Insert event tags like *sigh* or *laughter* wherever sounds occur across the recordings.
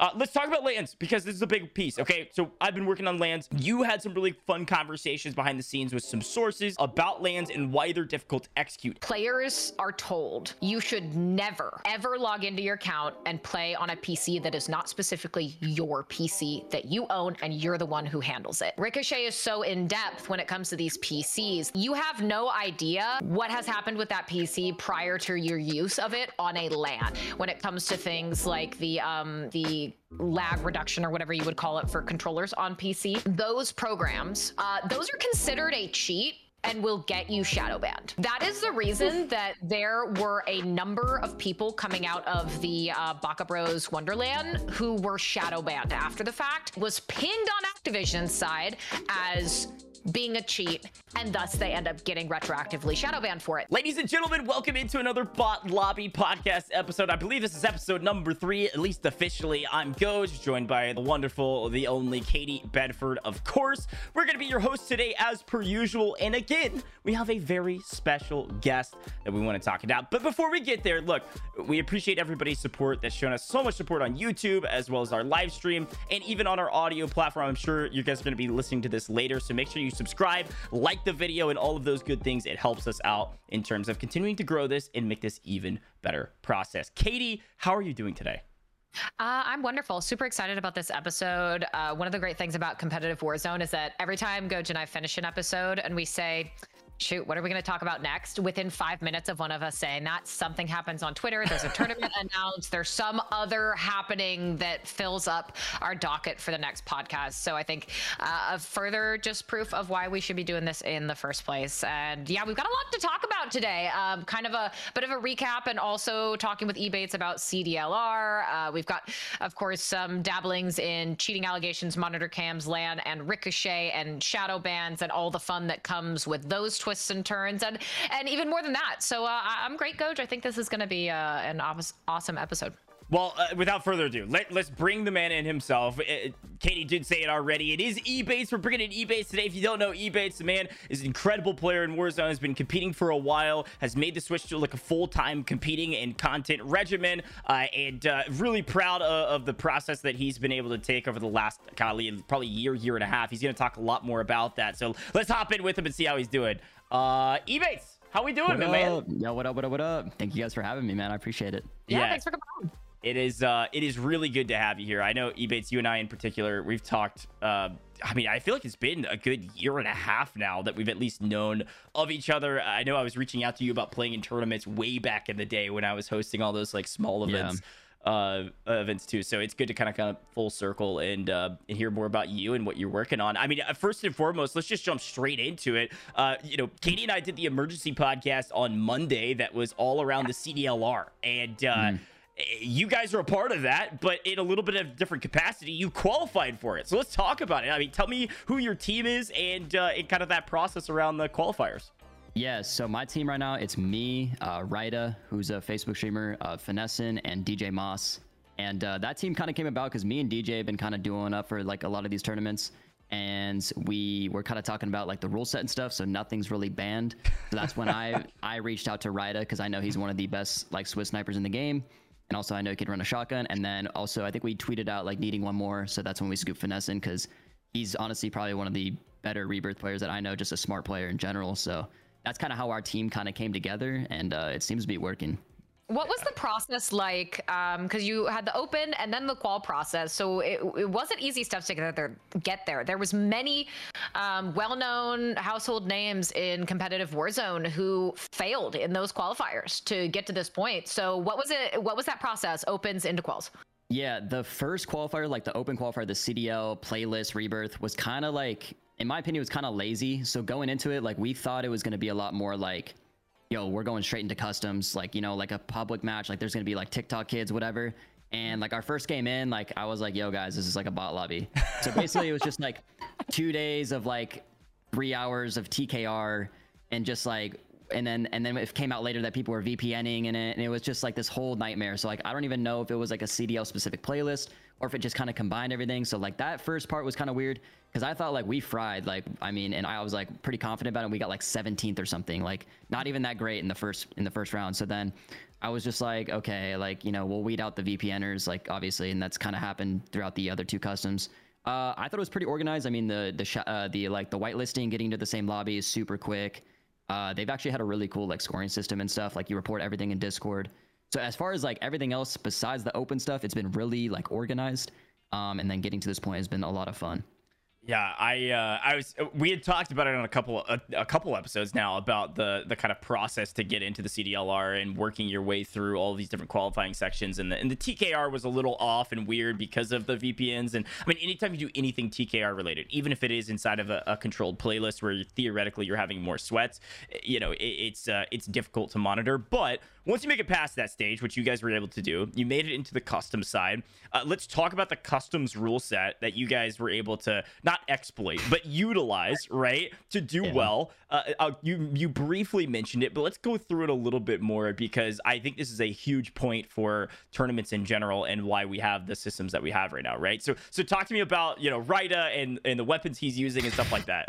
Uh, let's talk about LANs because this is a big piece. Okay, so I've been working on LANs. You had some really fun conversations behind the scenes with some sources about LANs and why they're difficult to execute. Players are told you should never, ever log into your account and play on a PC that is not specifically your PC that you own and you're the one who handles it. Ricochet is so in depth when it comes to these PCs. You have no idea what has happened with that PC prior to your use of it on a LAN when it comes to things like the um the lag reduction or whatever you would call it for controllers on PC. Those programs, uh, those are considered a cheat and will get you shadow banned. That is the reason that there were a number of people coming out of the uh, Baka Bros Wonderland who were shadow banned after the fact, was pinned on Activision's side as being a cheat, and thus they end up getting retroactively shadow banned for it. Ladies and gentlemen, welcome into another Bot Lobby podcast episode. I believe this is episode number three, at least officially. I'm Gojj, joined by the wonderful, the only Katie Bedford, of course. We're going to be your host today, as per usual. And again, we have a very special guest that we want to talk about. But before we get there, look, we appreciate everybody's support that's shown us so much support on YouTube, as well as our live stream, and even on our audio platform. I'm sure you guys are going to be listening to this later, so make sure you subscribe, like the video, and all of those good things. It helps us out in terms of continuing to grow this and make this even better process. Katie, how are you doing today? Uh, I'm wonderful. Super excited about this episode. Uh, one of the great things about competitive Warzone is that every time Goj and I finish an episode and we say, shoot, what are we going to talk about next? Within five minutes of one of us saying that, something happens on Twitter. There's a tournament *laughs* announced. There's some other happening that fills up our docket for the next podcast. So I think uh, a further just proof of why we should be doing this in the first place. And yeah, we've got a lot to talk about today. Um, kind of a bit of a recap and also talking with Ebatez about CDLR. Uh, we've got, of course, some dabblings in cheating allegations, monitor cams, LAN, and Ricochet and shadow bans and all the fun that comes with those twists and turns and and even more than that. So uh, I'm great, Gojj. I think this is going to be uh, an awesome episode. Well, uh, without further ado, let, us bring the man in himself. It, uh, Katie did say it already. It is Ebatez. We're bringing in Ebatez today. If you don't know Ebatez, the man is an incredible player in Warzone, has been competing for a while, has made the switch to like a full-time competing and content regimen, uh, and uh, really proud of, of, the process that he's been able to take over the last golly, probably year, year and a half. He's going to talk a lot more about that. So let's hop in with him and see how he's doing. Uh, Ebatez, how we doing, man? Yo, what up, what up, what up? Thank you guys for having me, man. I appreciate it. Yeah, yeah. thanks for coming on. It is uh it is really good to have you here. I know Ebatez, you and I in particular, we've talked uh I mean, I feel like it's been a good year and a half now that we've at least known of each other. I know I was reaching out to you about playing in tournaments way back in the day when I was hosting all those like small events. Yeah uh, events too. So it's good to kind of kind of full circle and uh, and hear more about you and what you're working on. I mean, uh, first and foremost, let's just jump straight into it. Uh, you know, Katie and I did the emergency podcast on Monday that was all around the CDLR, and uh, mm. you guys are a part of that, but in a little bit of different capacity. You qualified for it, so let's talk about it. I mean, tell me who your team is and uh, and kind of that process around the qualifiers. Yeah, so my team right now, it's me, uh, Ryda, who's a Facebook streamer, uh, Finessin, and DJ Moss. And uh, that team kind of came about because me and DJ have been kind of doing up for like a lot of these tournaments. And we were kind of talking about like the rule set and stuff, so nothing's really banned. So that's when I *laughs* I reached out to Ryda because I know he's one of the best like Swiss snipers in the game, and also I know he can run a shotgun. And then also I think we tweeted out like needing one more, so that's when we scooped Finessin because he's honestly probably one of the better rebirth players that I know, just a smart player in general. So that's kind of how our team kind of came together, and uh, it seems to be working. What was the process like? Because um, you had the open and then the qual process, so it, it wasn't easy stuff to get there. Get there. There was many um, well-known household names in competitive Warzone who failed in those qualifiers to get to this point. So what was it? What was that process? Opens into quals. Yeah, the first qualifier, like the open qualifier, the CDL playlist rebirth, was kind of like in my opinion, was kind of lazy. So going into it, like we thought it was going to be a lot more like, yo, we're going straight into customs, like you know, like a public match. Like there's going to be like TikTok kids, whatever. And like our first game in, like I was like, yo guys, this is like a bot lobby. So basically, it was just like two days of like three hours of TKR and just like and then and then it came out later that people were VPNing in it, and it was just like this whole nightmare. So like I don't even know if it was like a CDL specific playlist or if it just kind of combined everything. So like that first part was kind of weird because I thought like we fried like I mean, and I was like pretty confident about it. We got like 17th or something, like not even that great in the first in the first round. So then I was just like, okay, like you know we'll weed out the VPNers, like obviously, and that's kind of happened throughout the other two customs. Uh, I thought it was pretty organized. I mean, the the uh, the like the whitelisting, getting to the same lobby is super quick. Uh, they've actually had a really cool like scoring system and stuff. Like you report everything in Discord. So as far as like everything else besides the open stuff, it's been really like organized. Um, and then getting to this point has been a lot of fun. Yeah, I uh, I was we had talked about it on a couple a, a, couple episodes now about the the kind of process to get into the CDLR and working your way through all these different qualifying sections. And the and the TKR was a little off and weird because of the VPNs and I mean anytime you do anything TKR related even if it is inside of a, a controlled playlist where you're, theoretically you're having more sweats you know it, it's uh, it's difficult to monitor. But once you make it past that stage, which you guys were able to do, you made it into the custom side. Uh, let's talk about the customs rule set that you guys were able to not exploit but utilize, right, to do yeah. well. Uh, uh, you you briefly mentioned it, but let's go through it a little bit more because I think this is a huge point for tournaments in general and why we have the systems that we have right now, right? So so talk to me about you know Ryda and and the weapons he's using and stuff like that.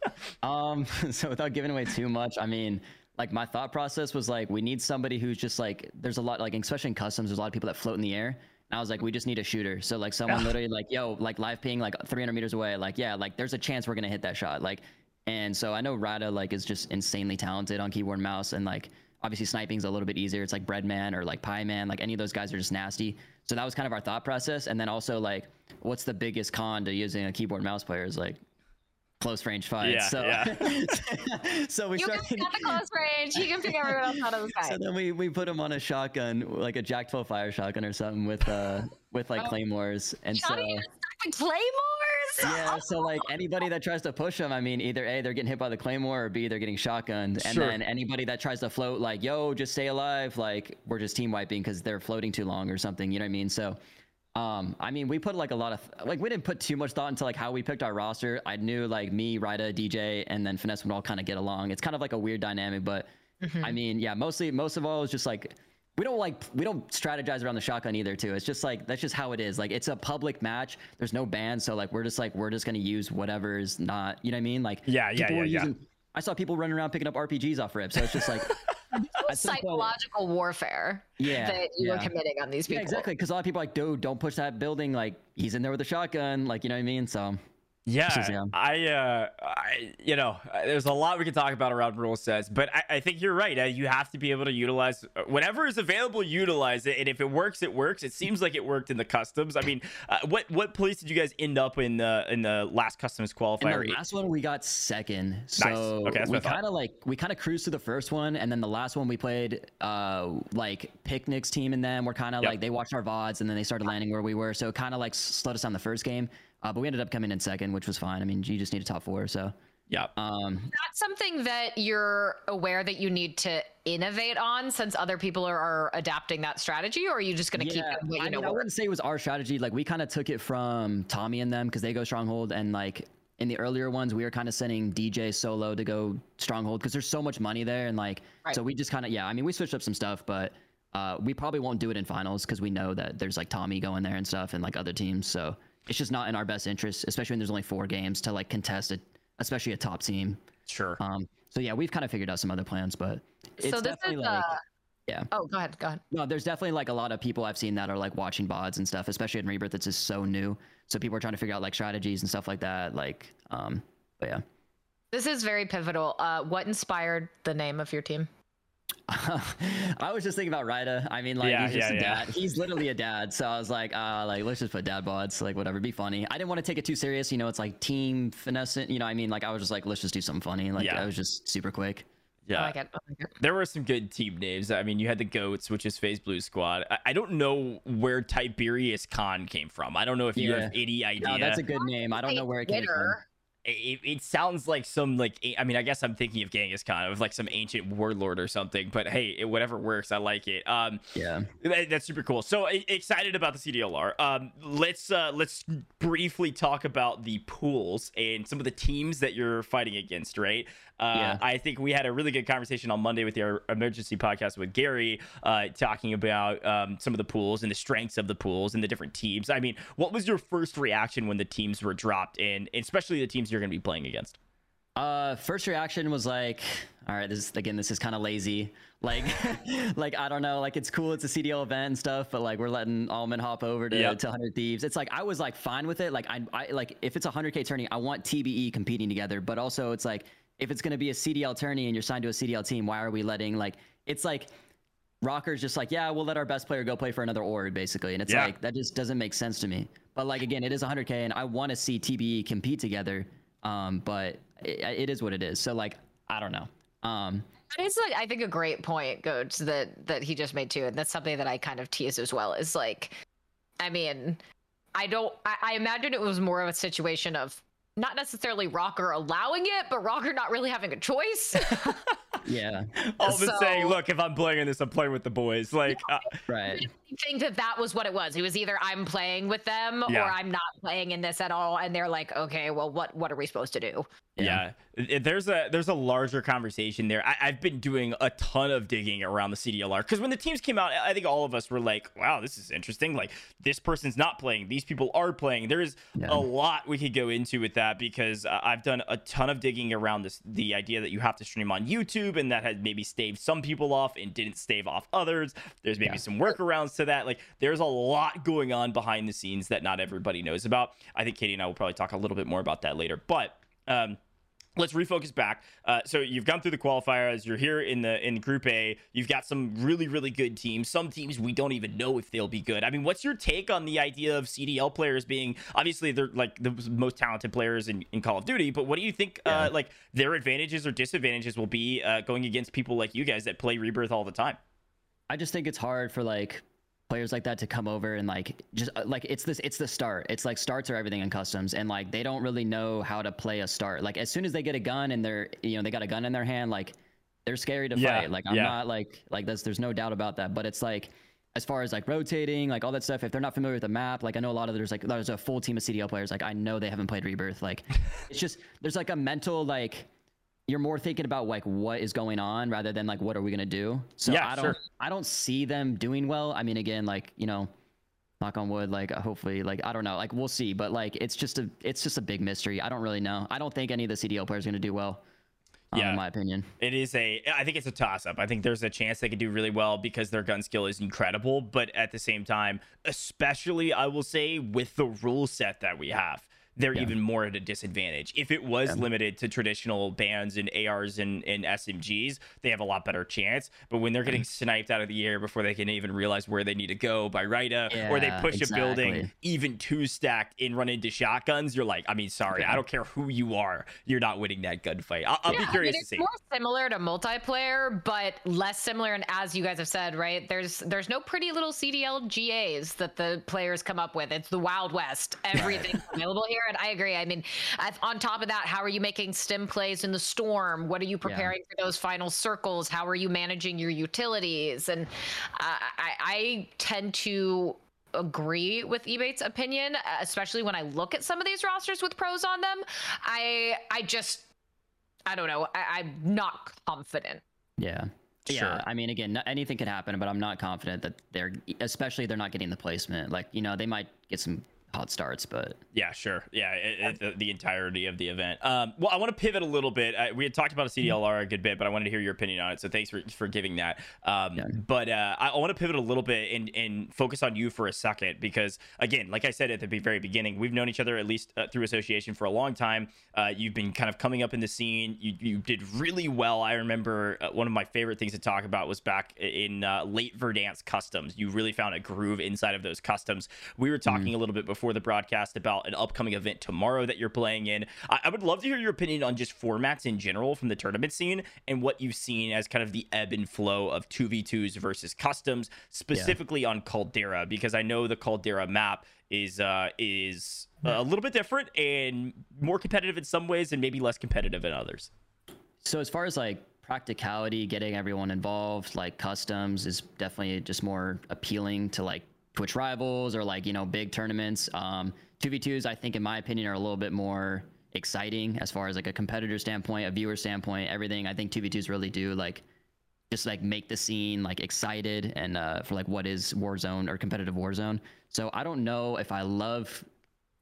*laughs* um, *laughs* so without giving away too much, I mean like my thought process was like we need somebody who's just like there's a lot like especially in customs there's a lot of people that float in the air i was like we just need a shooter. So like someone literally like yo like live ping like 300 meters away like yeah like there's a chance we're gonna hit that shot. Like and so i know Ryda like is just insanely talented on keyboard and mouse and like obviously sniping's a little bit easier. It's like breadman or like pie man like any of those guys are just nasty. So that was kind of our thought process. And then also like what's the biggest con to using a keyboard mouse player is like close range fights. Yeah, so, yeah. *laughs* so we you started. You the close range. You can pick everyone else out of the *laughs* fight. So then we, we put him on a shotgun, like a Jack 12 fire shotgun or something with uh with like oh. claymores, and Johnny so claymores. Yeah, so like anybody that tries to push them, I mean, either a they're getting hit by the claymore, or b they're getting shotgunned, and sure. then anybody that tries to float, like yo, just stay alive, like we're just team wiping because they're floating too long or something. You know what I mean? So um, I mean, we put like a lot of like we didn't put too much thought into like how we picked our roster. I knew like me, Ryda, DJ, and then Finesse would all kind of get along. It's kind of like a weird dynamic, but mm-hmm. I mean, yeah, mostly most of all is just like we don't like we don't strategize around the shotgun either too. It's just like that's just how it is. Like it's a public match. There's no ban, so like we're just like we're just gonna use whatever is not. You know what I mean? Like yeah, yeah, yeah, yeah. I saw people running around picking up RPGs off rip, so it's just like *laughs* psychological warfare yeah, that you yeah. were committing on these people. Yeah, exactly. Because a lot of people are like, dude, don't push that building. Like he's in there with a shotgun. Like you know what I mean? So yeah, I, uh, I, you know, there's a lot we can talk about around rule sets, but I, I think you're right. Uh, you have to be able to utilize uh, whatever is available. Utilize it, and if it works, it works. It seems like it worked in the customs. I mean, uh, what what place did you guys end up in the in the last customs qualifier? In the last one, we got second. So nice. okay, we kind of like we kind of cruised to the first one, and then the last one we played, uh, like picnics team and them were kind of yep. like they watched our vods, and then they started landing where we were, so it kind of like slowed us down the first game. Uh, but we ended up coming in second, which was fine. I mean, you just need a top four, so. Yeah. Um, That's something that you're aware that you need to innovate on since other people are, are adapting that strategy, or are you just going to yeah, keep what you I know? Mean, I wouldn't say it was our strategy. Like we kind of took it from Tommy and them because they go stronghold, and like in the earlier ones, we were kind of sending DJ solo to go stronghold because there's so much money there, and like right. so we just kind of yeah. I mean, we switched up some stuff, but uh, we probably won't do it in finals because we know that there's like Tommy going there and stuff, and like other teams, so it's just not in our best interest, especially when there's only four games to like contest it, especially a top team. Sure. Um. So yeah, we've kind of figured out some other plans, but it's so this definitely is, like, uh... yeah. Oh, go ahead. Go ahead. No, there's definitely like a lot of people I've seen that are like watching vods and stuff, especially in Rebirth. It's just so new, so people are trying to figure out like strategies and stuff like that. Like, um, but yeah. This is very pivotal. Uh, what inspired the name of your team? *laughs* I was just thinking about Ryda. I mean, like yeah, he's just yeah, a dad. Yeah. He's literally a dad. So I was like, uh, like let's just put dad bods, like whatever, be funny. I didn't want to take it too serious. You know, it's like team finesse. You know, I mean, like I was just like, let's just do something funny. Like I was just super quick. Yeah, like like there were some good team names. I mean, you had the Goats, which is FaZe Blue Squad. I, I don't know where Tiberius Khan came from. I don't know if you have any idea. No, that's a good name. I don't know where it came from. It, it, sounds like some like I mean I guess I'm thinking of Genghis Khan of like some ancient warlord or something but hey it, whatever works I like it. Um yeah. that, that's super cool. So excited about the CDLR um let's uh let's briefly talk about the pools and some of the teams that you're fighting against right? Uh, yeah. I think we had a really good conversation on Monday with our emergency podcast with Gary, uh, talking about um, some of the pools and the strengths of the pools and the different teams. I mean, what was your first reaction when the teams were dropped, and especially the teams you're going to be playing against? Uh, first reaction was like, all right, this is again, this is kind of lazy. Like, *laughs* like I don't know, like it's cool, it's a CDL event and stuff, but like we're letting Almond hop over to, yep. to 100 Thieves. It's like I was like fine with it. Like I, I like if it's a 100k tourney, I want TBE competing together, but also it's like if it's going to be a CDL tourney and you're signed to a CDL team, why are we letting like it's like Rocker's just like, yeah, we'll let our best player go play for another org, basically. And it's yeah. like, that just doesn't make sense to me. But like, again, it is 100K and I want to see TBE compete together. Um, but it, it is what it is. So like, I don't know. Um, it's like I think a great point, Goats, that that he just made too, and that's something that I kind of tease as well. Is like, I mean, I don't. I, I imagine it was more of a situation of not necessarily Rocker allowing it, but Rocker not really having a choice. *laughs* yeah. All so, saying, look, if I'm playing in this, I'm playing with the boys. Like, uh, right. I think that that was what it was. It was either I'm playing with them yeah. or I'm not playing in this at all. And they're like, okay, well, what what are we supposed to do? Yeah. yeah. There's a there's a larger conversation there. I, have been doing a ton of digging around the CDLR because when the teams came out, I think all of us were like, wow, this is interesting. Like this person's not playing, these people are playing. There is yeah. a lot we could go into with that because uh, I've done a ton of digging around this the idea that you have to stream on YouTube and that has maybe staved some people off and didn't stave off others. There's maybe yeah. some workarounds to that. Like there's a lot going on behind the scenes that not everybody knows about. I think Katie and I will probably talk a little bit more about that later. But um, let's refocus back. Uh, so you've gone through the qualifiers. You're here in the in Group A. You've got some really really good teams. Some teams we don't even know if they'll be good. I mean, what's your take on the idea of CDL players being obviously they're like the most talented players in, in Call of Duty, but what do you think uh, yeah. uh, like their advantages or disadvantages will be uh, going against people like you guys that play Rebirth all the time? I just think it's hard for like players like that to come over and like just uh, like it's this it's the start. It's like starts are everything in customs and like they don't really know how to play a start. Like as soon as they get a gun and they're you know they got a gun in their hand like they're scary to yeah, fight. Like i'm yeah. not like like there's there's no doubt about that. But it's like as far as like rotating like all that stuff if they're not familiar with the map like i know a lot of there's like there's a full team of cdl players. Like i know they haven't played rebirth. Like *laughs* it's just there's like a mental like you're more thinking about like what is going on rather than like what are we gonna do. So yeah, I don't sure. I don't see them doing well. I mean, again, like you know, knock on wood. Like hopefully, like I don't know, like we'll see. But like it's just a it's just a big mystery. I don't really know. I don't think any of the CDL players are gonna do well. Um, yeah, in my opinion, it is a. I think it's a toss up. I think there's a chance they could do really well because their gun skill is incredible. But at the same time, especially I will say with the rule set that we have, they're yeah. even more at a disadvantage. If it was yeah. limited to traditional bands and ARs and, and SMGs, they have a lot better chance. But when they're getting mm. sniped out of the air before they can even realize where they need to go by Ryda, yeah, or they push exactly. a building even two stacked and run into shotguns, you're like, I mean, sorry, I don't care who you are, you're not winning that gunfight. I'll, I'll be curious I mean, to see. more similar to multiplayer, but less similar. And as you guys have said, right, there's there's no pretty little CDL GAs that the players come up with. It's the Wild West. *laughs* Everything's available here. I agree. I mean, on top of that, how are you making stim plays in the storm? What are you preparing yeah. for those final circles? How are you managing your utilities? And uh, I, I tend to agree with Ebatez' opinion, especially when I look at some of these rosters with pros on them. I I just I don't know. I, I'm not confident. Yeah. Sure. Yeah, I mean, again, anything can happen, but I'm not confident that they're, especially they're not getting the placement. Like, you know, they might get some it starts, but yeah, sure, yeah, it, it, the, the, entirety of the event. Um, well, I want to pivot a little bit. I, we had talked about a CDLR a good bit, but I wanted to hear your opinion on it. So thanks for, for giving that. Um, yeah. But uh, I, I want to pivot a little bit and, and focus on you for a second because, again, like I said at the very beginning, we've known each other at least uh, through association for a long time. Uh, you've been kind of coming up in the scene. You, you did really well. I remember uh, one of my favorite things to talk about was back in uh, late Verdansk customs. You really found a groove inside of those customs. We were talking mm. a little bit before before the broadcast about an upcoming event tomorrow that you're playing in. I, I would love to hear your opinion on just formats in general from the tournament scene and what you've seen as kind of the ebb and flow of 2v2s versus customs, specifically yeah. on Caldera, because I know the Caldera map is uh, is a little bit different and more competitive in some ways and maybe less competitive in others. So as far as like practicality, getting everyone involved, like customs is definitely just more appealing to like Twitch rivals or like, you know, big tournaments. Um, 2v2s, I think, in my opinion, are a little bit more exciting as far as like a competitor standpoint, a viewer standpoint, everything. I think 2v2s really do like just like make the scene like excited and uh, for like what is Warzone or competitive Warzone. So I don't know if I love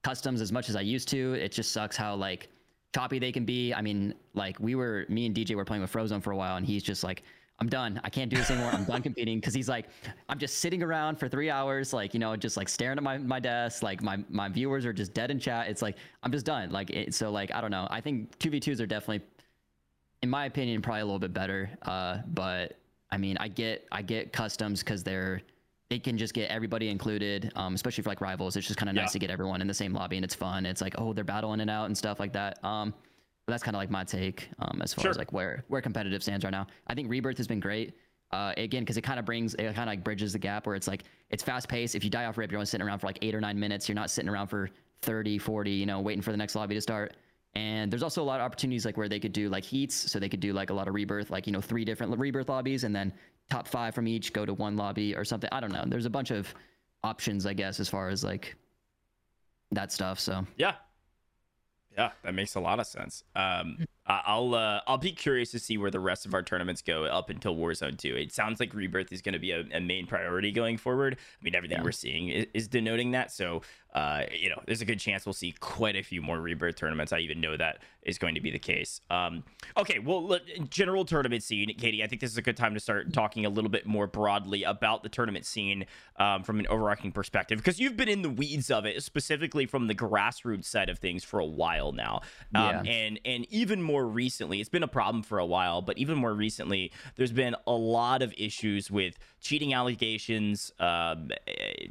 customs as much as I used to. It just sucks how like choppy they can be. I mean, like we were, me and DJ were playing with Frozone for a while, and he's just like, I'm done. I can't do this anymore. I'm done competing because he's like, I'm just sitting around for three hours, like you know, just like staring at my, my desk. Like my my viewers are just dead in chat. It's like I'm just done. Like it, so, like I don't know. I think two v twos are definitely, in my opinion, probably a little bit better. Uh, but I mean, I get I get customs because they're they can just get everybody included, um, especially for like rivals. It's just kind of yeah. nice to get everyone in the same lobby and it's fun. It's like, oh, they're battling it out and stuff like that. Um, but that's kind of like my take um, as far sure. as like where where competitive stands right now. I think Rebirth has been great. Uh, again, because it kind of brings it kind of like bridges the gap where it's like it's fast paced. If you die off rip, you're only sitting around for like eight or nine minutes. You're not sitting around for 30, 40, you know, waiting for the next lobby to start. And there's also a lot of opportunities like where they could do like heats, so they could do like a lot of rebirth, like you know three different rebirth lobbies, and then top five from each go to one lobby or something. I don't know. There's a bunch of options, I guess, as far as like that stuff. So yeah, yeah, that makes a lot of sense. Um, I'll uh, I'll be curious to see where the rest of our tournaments go up until Warzone 2. It sounds like Rebirth is going to be a, a, main priority going forward. I mean, everything yeah. we're seeing is, is, denoting that. So, uh, you know, there's a good chance we'll see quite a few more Rebirth tournaments. I even know that is going to be the case. Um, okay, well, look, general tournament scene, Katie. I think this is a good time to start talking a little bit more broadly about the tournament scene um, from an overarching perspective because you've been in the weeds of it, specifically from the grassroots side of things for a while now, um, yeah. and and even more recently, it's been a problem for a while, but even more recently, there's been a lot of issues with cheating allegations, um,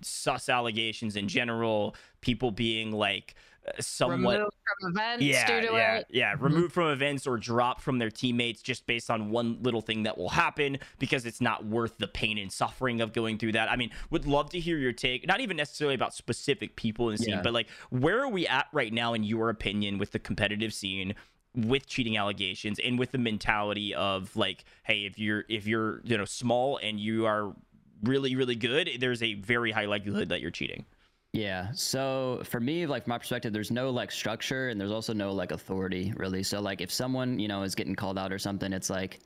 sus allegations in general, people being like somewhat removed from events yeah, yeah, it. yeah, mm-hmm. removed from events or dropped from their teammates just based on one little thing that will happen because it's not worth the pain and suffering of going through that. I mean, would love to hear your take, not even necessarily about specific people in the scene, yeah. but like where are we at right now in your opinion with the competitive scene? With cheating allegations and with the mentality of like hey if you're if you're you know small and you are really really good there's a very high likelihood that you're cheating yeah. So for me, like from my perspective, there's no like structure and there's also no like authority really. So like if someone, you know, is getting called out or something, it's like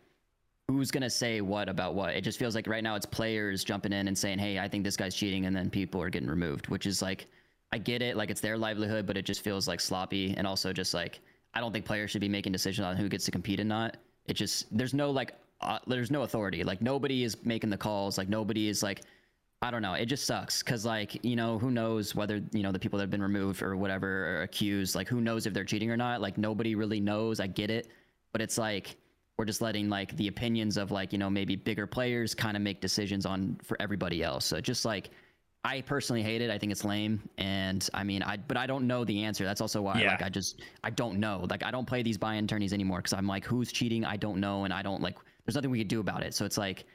who's gonna say what about what? It just feels like right now it's players jumping in and saying, Hey, I think this guy's cheating and then people are getting removed, which is like I get it, like it's their livelihood, but it just feels like sloppy and also just like I don't think players should be making decisions on who gets to compete and not. It just there's no like uh, there's no authority. Like nobody is making the calls. Like nobody is like I don't know. It just sucks because, like, you know, who knows whether you know the people that have been removed or whatever or accused, like, who knows if they're cheating or not? Like, nobody really knows. I get it, but it's like we're just letting like the opinions of like you know maybe bigger players kind of make decisions on for everybody else. So just like I personally hate it. I think it's lame, and I mean, I but I don't know the answer. That's also why yeah. like I just I don't know. Like I don't play these buy-in anymore because I'm like, who's cheating? I don't know, and I don't like. There's nothing we could do about it. So it's like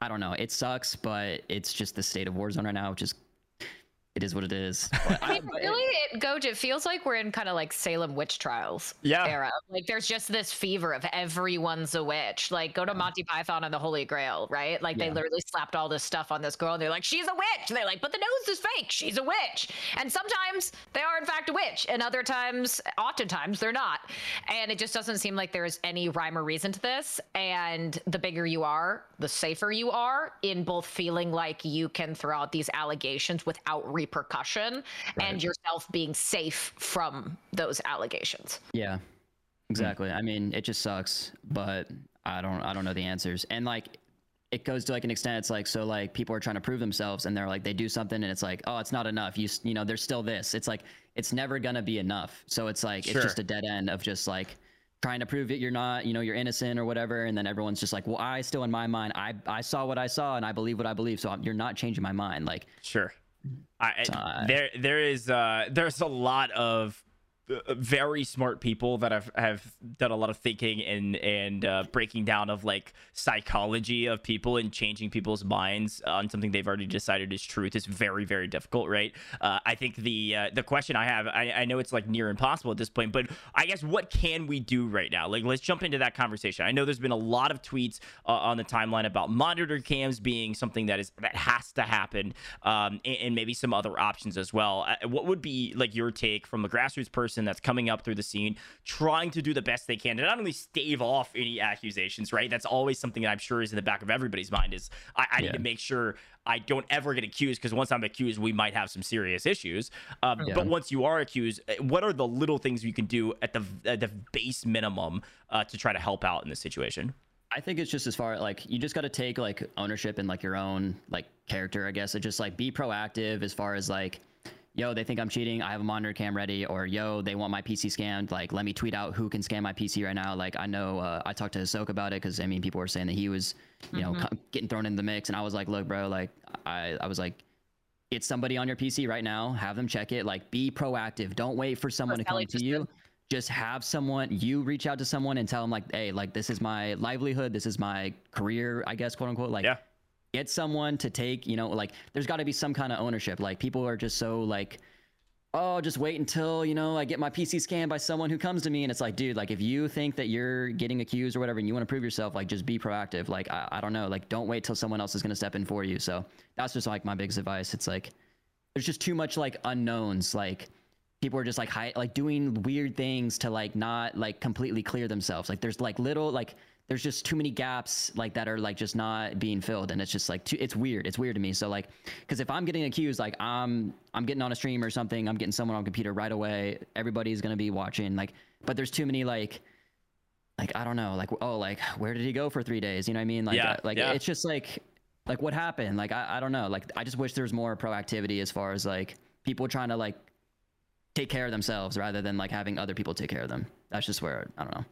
I don't know. It sucks, but it's just the state of Warzone right now, which is it is what it is. *laughs* I mean, really, it, Gojj, it feels like we're in kind of like Salem witch trials yeah. era. Like there's just this fever of everyone's a witch. Like go to Monty Python and the Holy Grail, right? Like yeah. they literally slapped all this stuff on this girl and they're like, she's a witch. And they're like, but the nose is fake. She's a witch. And sometimes they are in fact a witch, and other times, oftentimes they're not. And it just doesn't seem like there's any rhyme or reason to this. And the bigger you are, the safer you are in both feeling like you can throw out these allegations without repercussion right. and yourself being safe from those allegations. Yeah. Exactly. I mean, it just sucks, but I don't I don't know the answers. And like it goes to like an extent it's like so like people are trying to prove themselves and they're like they do something and it's like oh it's not enough you you know there's still this it's like it's never gonna be enough so it's like sure. it's just a dead end of just like trying to prove that you're not, you know, you're innocent or whatever. And then everyone's just like, well, I still in my mind, I, I saw what I saw and I believe what I believe. So I'm, you're not changing my mind. Like, sure. I, there there is uh there's a lot of very smart people that have have done a lot of thinking and and uh, breaking down of like psychology of people and changing people's minds on something they've already decided is truth is very very difficult right? Uh, i think the uh, the question i have I, I know it's like near impossible at this point but i guess what can we do right now? Like let's jump into that conversation. I know there's been a lot of tweets uh, on the timeline about monitor cams being something that is that has to happen um, and, and maybe some other options as well. Uh, what would be like your take from a grassroots person that's coming up through the scene trying to do the best they can to not only stave off any accusations right that's always something that i'm sure is in the back of everybody's mind is i, I need to make sure i don't ever get accused because once i'm accused we might have some serious issues um, Yeah. but once you are accused uh, what are the little things you can do at the at the base minimum uh, to try to help out in this situation I think it's just as far like you just got to take like ownership in like your own like character, I guess. It just like be proactive as far as like, yo, they think I'm cheating. I have a monitor cam ready, or yo, they want my PC scanned. Like, let me tweet out who can scan my PC right now. Like, I know uh, I talked to Hisoka about it because I mean, people were saying that he was, you know, co- getting thrown in the mix, and I was like, look, bro, like, I I was like. Get somebody on your PC right now. Have them check it. Like, be proactive. Don't wait for someone to come to you did. just have someone you reach out to someone and tell them like hey like this is my livelihood this is my career i guess quote unquote like Yeah. Get someone to take you know like there's got to be some kind of ownership. Like people are just so like oh just wait until you know i get my pc scanned by someone who comes to me and it's like dude like if you think that you're getting accused or whatever and you want to prove yourself like just be proactive. Like I, I don't know. Like don't wait till someone else is going to step in for you. So that's just like my biggest advice. It's like there's just too much like unknowns. Like people are just like hi- like doing weird things to like not like completely clear themselves. Like there's like little like there's just too many gaps like that are like just not being filled and it's just like too, it's weird it's weird to me. So like because if i'm getting accused like i'm i'm getting on a stream or something i'm getting someone on computer right away everybody's gonna be watching like but there's too many like like i don't know like oh like where did he go for three days? You know what i mean? Like Yeah, uh, like yeah. it's just like like what happened? Like I, I don't know like i just wish there was more proactivity as far as like people trying to like take care of themselves rather than like having other people take care of them. That's just where i don't know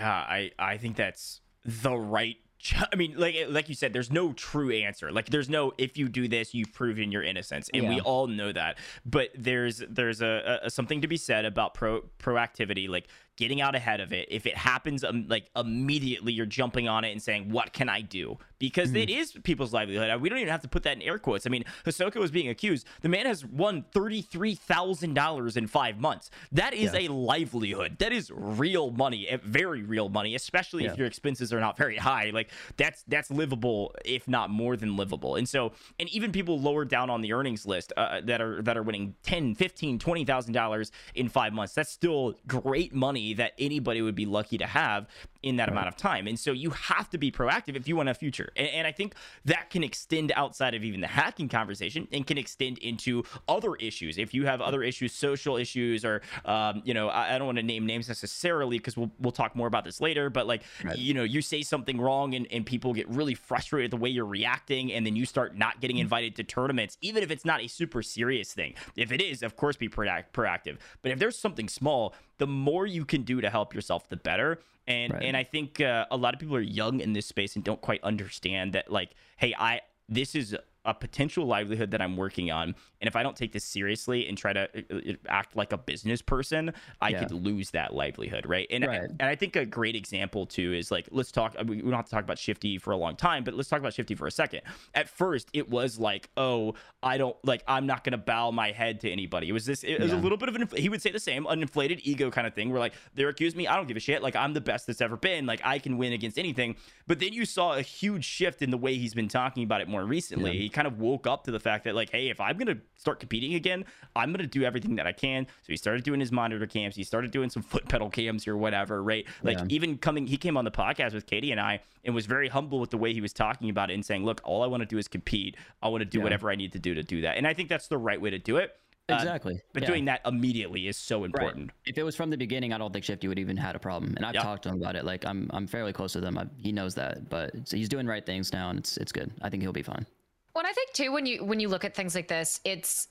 Uh, I I think that's the right. ch- I mean, like eh, like you said, there's no true answer. Like there's no if you do this, you've proven your innocence, and we all know that. But there's there's a, a something to be said about pro proactivity, like getting out ahead of it. If it happens, um, like immediately you're jumping on it and saying, "What can I do?" Because it is people's livelihood. We don't even have to put that in air quotes. I mean, Hisoka was being accused. The man has won thirty three thousand dollars in five months. That is Yeah. a livelihood. That is real money, eh, very real money, especially if your expenses are not very high. Like that's that's livable, if not more than livable. And so, and even people lower down on the earnings list uh, that are that are winning 10, 15, 20,000 dollars in 5 months. That's still great money that anybody would be lucky to have in that amount of time. And so you have to be proactive if you want a future. And, and I think that can extend outside of even the hacking conversation and can extend into other issues. If you have other issues, social issues, or um, you know, I, I don't want to name names necessarily because we'll we'll talk more about this later. But like, you know, you say something wrong and, and people get really frustrated the way you're reacting, and then you start not getting invited to tournaments, even if it's not a super serious thing. If it is, of course, be proactive. But if there's something small, the more you can do to help yourself, the better. And Right. and I think uh, a lot of people are young in this space and don't quite understand that like, hey, I this is a potential livelihood that I'm working on, and if I don't take this seriously and try to uh, uh, act like a business person, I Yeah. could lose that livelihood, right? And Right. and I think a great example too is like let's talk. We we don't have to talk about Shifty for a long time, but let's talk about Shifty for a second. At first, it was like, oh, I don't like. I'm not gonna bow my head to anybody. It was this. It was a little bit of an. He would say the same, an inflated ego kind of thing. Where like they're accused me, I don't give a shit. Like I'm the best that's ever been. Like I can win against anything. But then you saw a huge shift in the way he's been talking about it more recently. Yeah. Kind of woke up to the fact that like, hey, if I'm gonna start competing again, I'm gonna do everything that I can. So he started doing his monitor cams. He started doing some *laughs* foot pedal cams or whatever, right? Like Yeah. even coming, he came on the podcast with Katie and I and was very humble with the way he was talking about it and saying, look, all I want to do is compete. I want to do Yeah. whatever I need to do to do that. And I think that's the right way to do it. Uh, exactly but Yeah. doing that immediately is so Right. important. If it was from the beginning, I don't think Shifty would even had a problem. And I've Yeah. talked to him about it. Like I'm, I'm fairly close with him. I, he knows that, but so he's doing right things now, and it's, it's good. I think he'll be fine. And I think too when you when you look at things like this, it's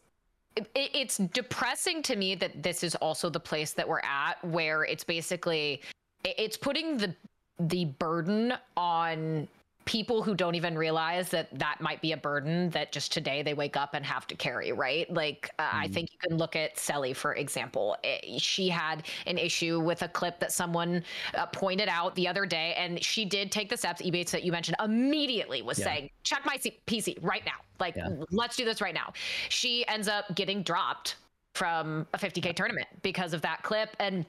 it, it's depressing to me that this is also the place that we're at, where it's basically it's putting the the burden on people who don't even realize that that might be a burden that just today they wake up and have to carry, right? Like, uh, I think you can look at Selly, for example. Eh, she had an issue with a clip that someone uh, pointed out the other day, and she did take the steps, Ebatez, that you mentioned, immediately was Yeah. saying, check my C- PC right now. Like, Yeah. let's do this right now. She ends up getting dropped from a 50K tournament because of that clip. And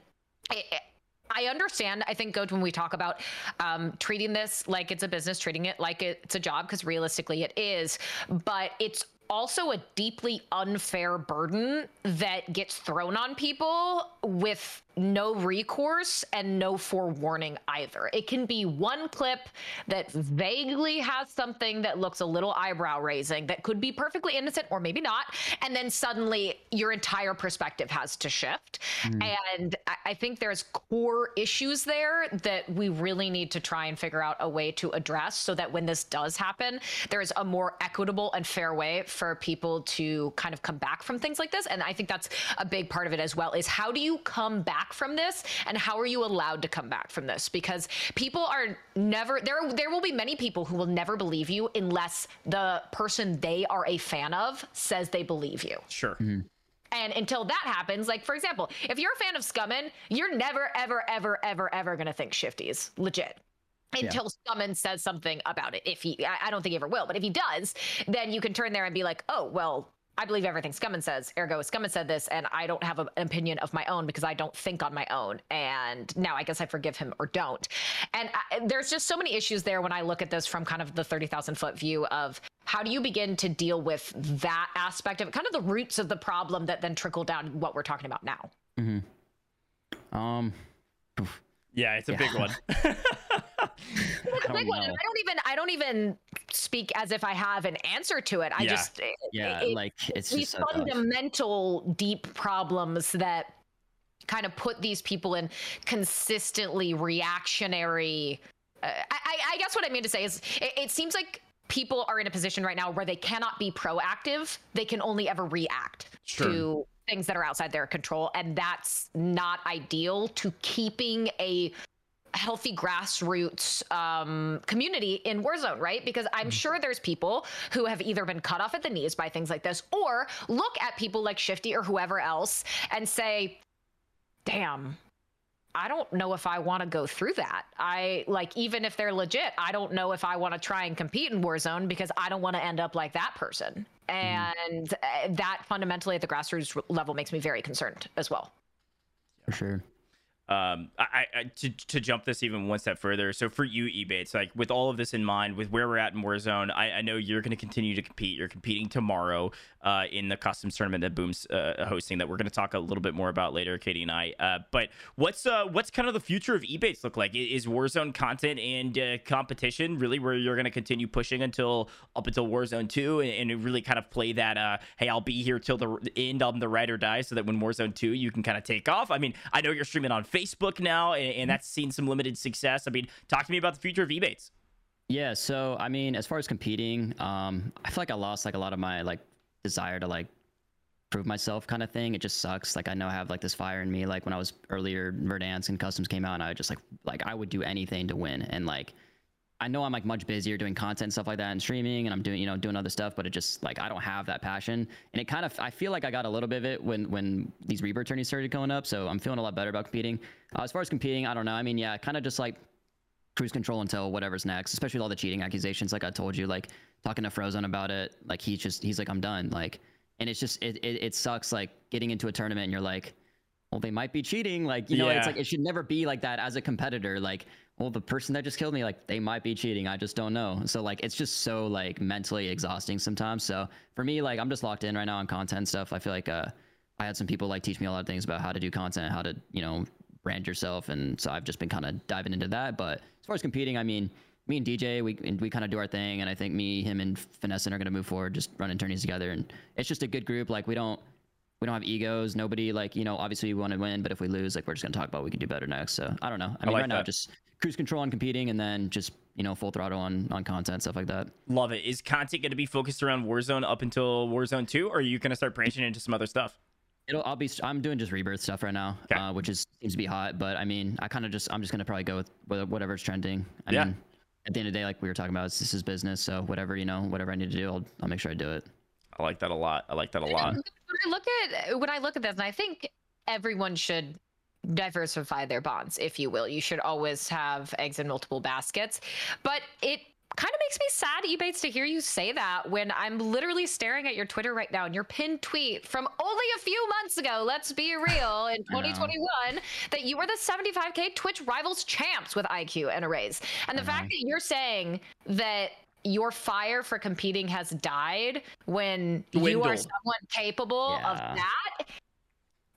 it, it- I understand. I think, Goat, when we talk about um, treating this like it's a business, treating it like it's a job, because realistically it is, but it's also a deeply unfair burden that gets thrown on people with no recourse and no forewarning either. It can be one clip that vaguely has something that looks a little eyebrow raising that could be perfectly innocent or maybe not. And then suddenly your entire perspective has to shift. Hmm. And I- I think there's core issues there that we really need to try and figure out a way to address so that when this does happen, there's a more equitable and fair way for people to kind of come back from things like this. And I think that's a big part of it as well is how do you come back from this and how are you allowed to come back from this? Because people are never there there will be many people who will never believe you unless the person they are a fan of says they believe you. Sure. Mm-hmm. And until that happens, like for example, if you're a fan of Scummn, you're never, ever, ever, ever, ever gonna think Shifty's legit. Until Scummn says something about it. If he I I don't think he ever will, but if he does, then you can turn there and be like, oh well, I believe everything Scummn says. Ergo, Scummn said this, and I don't have a- an opinion of my own because I don't think on my own. And now I guess I forgive him or don't. And I, there's just so many issues there when I look at this from kind of the 30,000 foot view of how do you begin to deal with that aspect of it, kind of the roots of the problem that then trickle down what we're talking about now. Mm-hmm. Um, Yeah, it's a big one. *laughs* It's a big one. I don't even I don't even speak as if I have an answer to it. I Yeah. just it- yeah, it- like it's these just so fundamental deep problems that kind of put these people in consistently reactionary uh, I, I, I guess what i mean to say is it, it seems like people are in a position right now where they cannot be proactive they can only ever react Sure. to things that are outside their control and that's not ideal to keeping a healthy grassroots um, community in Warzone, right? Because I'm sure there's people who have either been cut off at the knees by things like this, or look at people like Shifty or whoever else and say, damn. I don't know if I want to go through that. I like, even if they're legit, I don't know if I want to try and compete in Warzone because I don't want to end up like that person. And uh, that fundamentally at the grassroots level makes me very concerned as well. for sure. Um I, I to, to jump this even one step further. So for you ebatez like with all of this in mind with where we're at in warzone i, I know you're going to continue to compete. You're competing tomorrow uh in the customs tournament that boom's uh, hosting that we're going to talk a little bit more about later katie and i. Uh but what's uh what's kind of the future of ebatez look like? Is warzone content and uh, competition really where you're going to continue pushing until up until warzone 2 and, and really kind of play that uh hey i'll be here till the end i'm the ride or die so that when warzone 2 you can kind of take off? I mean i know you're streaming on facebook now and, and that's seen some limited success i mean talk to me about the future of ebatez Yeah, so I mean, as far as competing, um, I feel like I lost like a lot of my like desire to like prove myself kind of thing. It just sucks. Like I know I have like this fire in me. Like when I was earlier, Verdansk and Customs came out, and I just like like I would do anything to win. And like I know I'm like much busier doing content and stuff like that and streaming, and I'm doing you know doing other stuff. But it just like I don't have that passion, and it kind of I feel like I got a little bit of it when when these rebirth tourneys started going up. So I'm feeling a lot better about competing. Uh, as far as competing, I don't know. I mean, yeah, kind of just like cruise control until whatever's next, especially with all the cheating accusations. Like I told you, like talking to Frozen about it, like he's just he's like I'm done. Like, and it's just it it, it sucks like getting into a tournament and you're like, well they might be cheating. Like you know, Yeah. it's like it should never be like that as a competitor. Like, well the person that just killed me, like they might be cheating. I just don't know. So like it's just so like mentally exhausting sometimes. So for me, like I'm just locked in right now on content stuff. I feel like uh I had some people like teach me a lot of things about how to do content, how to you know brand yourself, and so I've just been kind of diving into that. But as far as competing, I mean, me and DJ, we and we kind of do our thing, and I think me, him, and Finesse are gonna move forward, just running tourneys together, and it's just a good group. Like we don't we don't have egos. Nobody like you know obviously we want to win, but if we lose, like we're just gonna talk about what we can do better next. So I don't know. I mean, like right now just cruise control on competing, and then just you know full throttle on on content stuff like that. love it is content going to be focused around warzone up until warzone 2 or are you going to start branching into some other stuff It'll. I'll be. I'm doing just rebirth stuff right now, Okay. uh, which is seems to be hot. But I mean, I kind of just. I'm just gonna probably go with wh- whatever's trending. I Yeah. mean, at the end of the day, like we were talking about, this is business. So whatever you know, whatever I need to do, I'll, I'll make sure I do it. I like that a lot. I like that a *laughs* lot. When I look at when I look at this, and I think everyone should diversify their bonds, if you will. You should always have eggs in multiple baskets. But it kind of makes me sad, Ebatez, to hear you say that when I'm literally staring at your Twitter right now and your pinned tweet from only a few months ago, let's be real, *laughs* in 2021, that you were the 75k Twitch Rivals champs with IQ and arrays. And the fact that you're saying that your fire for competing has died when you are someone capable of that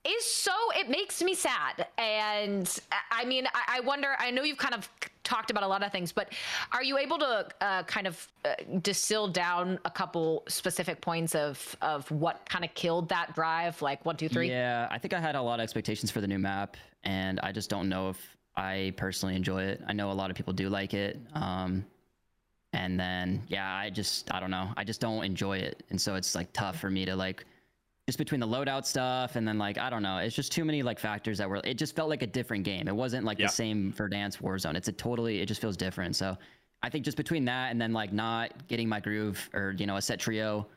is so it makes me sad and I- i mean I, I wonder i know you've kind of talked about a lot of things but are you able to uh, kind of uh, distill down a couple specific points of of what kind of killed that drive like one two three Yeah, I think I had a lot of expectations for the new map, and I just don't know if I personally enjoy it. I know a lot of people do like it. Um, and then yeah, I just I don't know. I just don't enjoy it, and so it's like tough for me to like just between the loadout stuff and then like I don't know. It's just too many like factors that were. It just felt like a different game. It wasn't like Yeah. the same Verdansk Warzone. It's a totally. It just feels different. So I think just between that and then like not getting my groove or you know a set trio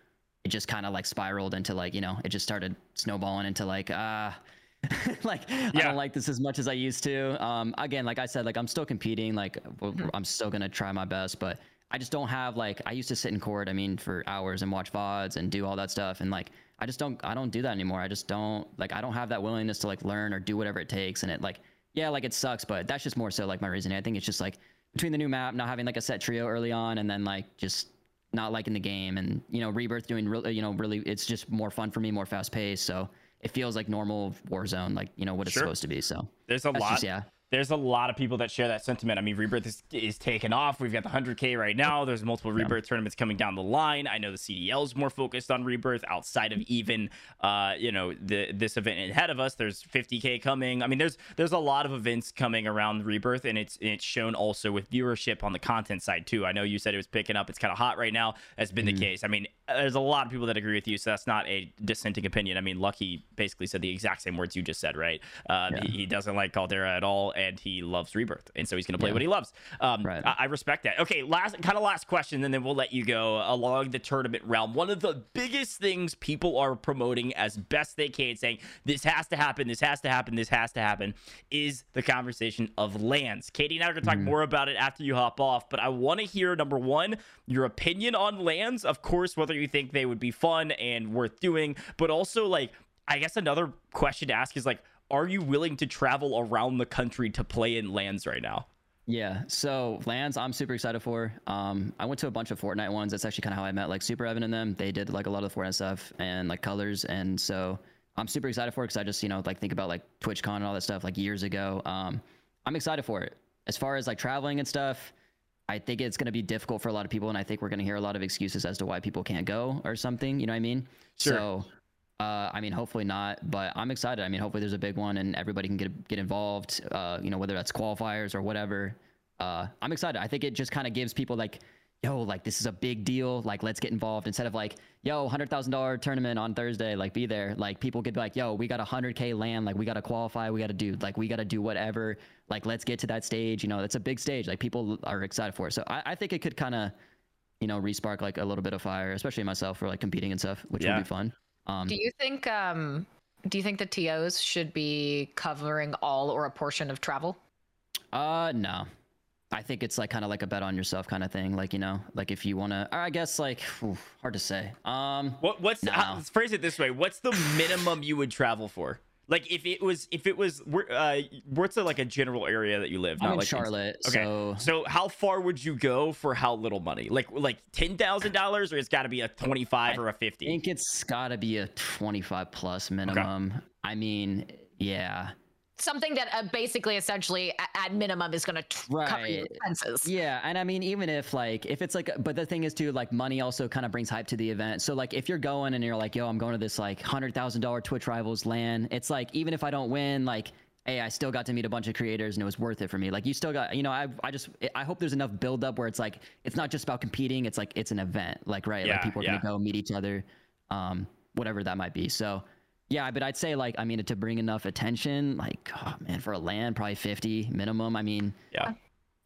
it just kind of like spiraled into like you know it just started snowballing into like ah *laughs* like i Yeah. don't like this as much as i used to um again like i said like i'm still competing like Mm-hmm. i'm still gonna try my best but i just don't have like i used to sit in court i mean for hours and watch vods and do all that stuff and like i just don't i don't do that anymore i just don't like i don't have that willingness to like learn or do whatever it takes and it like yeah like it sucks but that's just more so like my reasoning i think it's just like between the new map not having like a set trio early on and then like just not liking the game and you know rebirth doing really you know really it's just more fun for me more fast paced so it feels like normal warzone like you know what it's Sure. supposed to be so There's a lot. just yeah There's a lot of people that share that sentiment. I mean, Rebirth is, is taken off. We've got the 100K right now. There's multiple Rebirth tournaments coming down the line. I know the CDL is more focused on Rebirth outside of even, uh, you know, the this event ahead of us. There's 50K coming. I mean, there's there's a lot of events coming around Rebirth, and it's it's shown also with viewership on the content side too. I know you said it was picking up. It's kind of hot right now. That's been the case. I mean, there's a lot of people that agree with you, so that's not a dissenting opinion. I mean, Lucky basically said the exact same words you just said, right? Uh, he, he doesn't like Caldera at all, and he loves Rebirth, and so he's going to play Yeah. what he loves. Um, Right. I, I respect that. Okay, last kind of last question, and then we'll let you go along the tournament realm. One of the biggest things people are promoting as best they can, saying this has to happen, this has to happen, this has to happen, is the conversation of LANs. Katie and I are going to talk more about it after you hop off, but I want to hear number one your opinion on LANs. Of course, whether you think they would be fun and worth doing, but also like I guess another question to ask is like, are you willing to travel around the country to play in LANs right now? Yeah, so LANs I'm super excited for. Um, I went to a bunch of Fortnite ones. That's actually kind of how I met like Super Evan and them. They did like a lot of the Fortnite stuff and like colors, and so I'm super excited for it because I just you know like think about like TwitchCon and all that stuff like years ago. Um, I'm excited for it. As far as like traveling and stuff, I think it's going to be difficult for a lot of people, and I think we're going to hear a lot of excuses as to why people can't go or something. You know what I mean? Sure. So, uh, I mean, hopefully not, but I'm excited. I mean, hopefully there's a big one and everybody can get get involved. Uh, you know, whether that's qualifiers or whatever. Uh, I'm excited. I think it just kind of gives people like, yo, like this is a big deal. Like, let's get involved instead of like, yo, hundred thousand dollar tournament on Thursday. Like, be there. Like, people could be like, yo, we got a hundred k LAN. Like, we got to qualify. We got to do like we got to do whatever. Like, let's get to that stage. You know, that's a big stage. Like, people are excited for it. So I, I think it could kind of, you know, respark like a little bit of fire, especially myself for like competing and stuff, which Yeah. would be fun. Um, do you think um do you think the tos should be covering all or a portion of travel Uh, no. I think it's like kind of like a bet on yourself kind of thing. Like you know, like if you want to, I guess like oof, hard to say. Um, What what's No. how, let's phrase it this way? What's the minimum you would travel for? Like if it was if it was uh what's like a general area that you live? I'm not in like Charlotte, Okay, so so how far would you go for how little money? Like like ten thousand dollars, or it's got to be a twenty five or a fifty. I think it's got to be a 25 plus minimum. I mean, yeah, something that uh, basically essentially a- at minimum is going to tr- cover your expenses Yeah, and I mean, even if like if it's like, but the thing is too, like money also kind of brings hype to the event. So like, if you're going and you're like, yo, I'm going to this like hundred thousand dollar Twitch rivals LAN, it's like even if I don't win, like, hey, I still got to meet a bunch of creators and it was worth it for me. Like, you still got, you know, I I just I hope there's enough build up where it's like it's not just about competing. It's like it's an event, like right, Yeah, like people are yeah. gonna go meet each other, um, whatever that might be. So. Yeah, but I'd say like I mean to bring enough attention, like oh man, for a LAN probably fifty minimum. I mean, Yeah,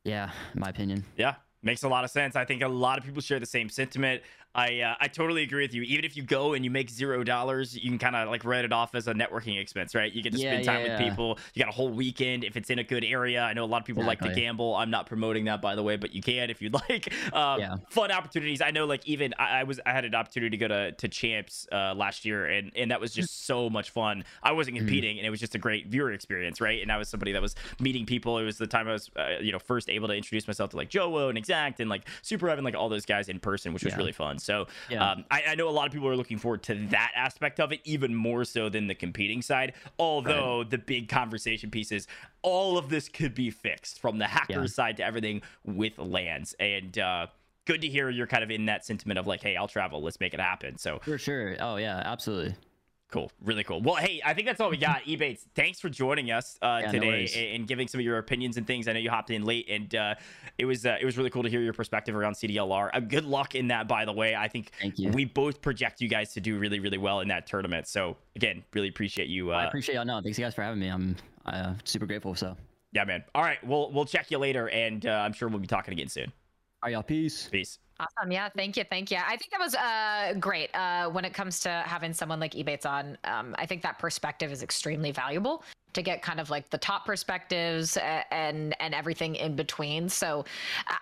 yeah, in my opinion. yeah. Makes a lot of sense. I think a lot of people share the same sentiment. I uh, I totally agree with you. Even if you go and you make zero dollars, you can kind of like write it off as a networking expense, right? You get to Yeah, spend time yeah, with yeah. people. You got a whole weekend if it's in a good area. I know a lot of people like to gamble. I'm not promoting that, by the way, but you can if you'd *laughs* like. Um. Fun opportunities. I know, like even I, I was I had an opportunity to go to to champs uh, last year, and and that was just so much fun. I wasn't Mm-hmm. competing, and it was just a great viewer experience, right? And I was somebody that was meeting people. It was the time I was uh, you know first able to introduce myself to like Joe and Exact and like Super Evan, like all those guys in person, which was really fun. So Yeah. um, I, I know a lot of people are looking forward to that aspect of it even more so than the competing side. Although the big conversation piece is all of this could be fixed from the hacker Yeah. side to everything with LANs. And uh, good to hear you're kind of in that sentiment of like, hey, I'll travel, let's make it happen. So For sure. Oh yeah, absolutely. Cool, really cool. Well, hey, I think that's all we got. *laughs* Ebatez, thanks for joining us uh, Yeah, today worries. and, giving some of your opinions and things. I know you hopped in late, and uh, it was uh, it was really cool to hear your perspective around CDLR. Uh, good luck in that, by the way. I think we both project you guys to do really, really well in that tournament. So again, really appreciate you. I Uh, appreciate y'all. No, thanks you guys for having me. I'm uh, super grateful. So, yeah, man. All right, we'll we'll check you later, and uh, I'm sure we'll be talking again soon. right, y'all. Peace. Peace. Awesome. Yeah. Thank you. Thank you. I think that was uh, great. Uh, when it comes to having someone like Ebatez on, um, I think that perspective is extremely valuable to get kind of like the top perspectives and and everything in between. So,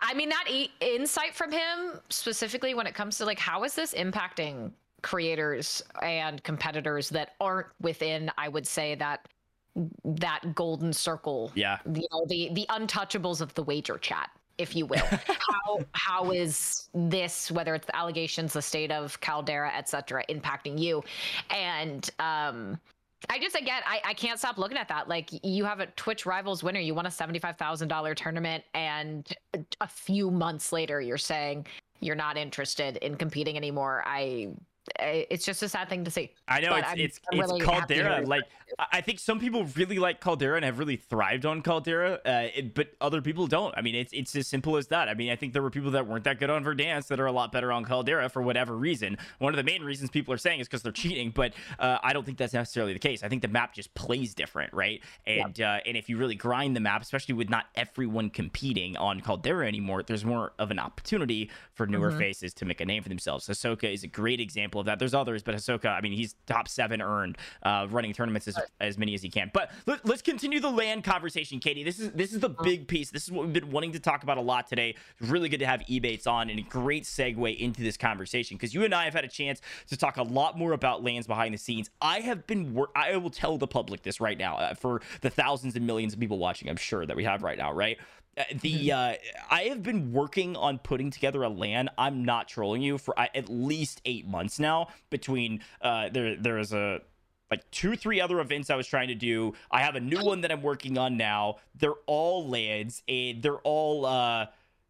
I- mean, that e- insight from him specifically when it comes to like how is this impacting creators and competitors that aren't within, I would say that that golden circle Yeah. you know the the untouchables of the wager chat if you will *laughs* how how is this whether it's the allegations the state of caldera et cetera, impacting you and um I just again I, I can't stop looking at that. Like you have a Twitch Rivals winner, you won a seventy five thousand dollar tournament, and a few months later you're saying you're not interested in competing anymore. I it's just a sad thing to see. I know But it's I'm- it's I'm really to Caldera. Like I- think some people really like Caldera and have really thrived on Caldera, uh, it, but other people don't. I mean, it's it's as simple as that. I mean, I think there were people that weren't that good on Verdansk that are a lot better on Caldera for whatever reason. One of the main reasons people are saying is because they're cheating, but uh, I don't think that's necessarily the case. I think the map just plays different, right? And uh, and if you really grind the map, especially with not everyone competing on Caldera anymore, there's more of an opportunity for newer faces to make a name for themselves. Ahsoka is a great example of that. There's others, but Ahsoka, I mean, he's top seven earned, uh, running tournaments as, as many as he can. But let, let's continue the LAN conversation, Katie. This is this is the big piece. This is what we've been wanting to talk about a lot today. Really good to have Ebatez on and a great segue into this conversation because you and I have had a chance to talk a lot more about LANs behind the scenes. I have been, wor- I will tell the public this right now uh, for the thousands and millions of people watching. I'm sure that we have right now, right? Uh, the uh, I have been working on putting together a LAN. I'm not trolling you for uh, at least eight months now. Between uh, there, there is a like two, three other events I was trying to do. I have a new one that I'm working on now. They're all LANs and they're all uh,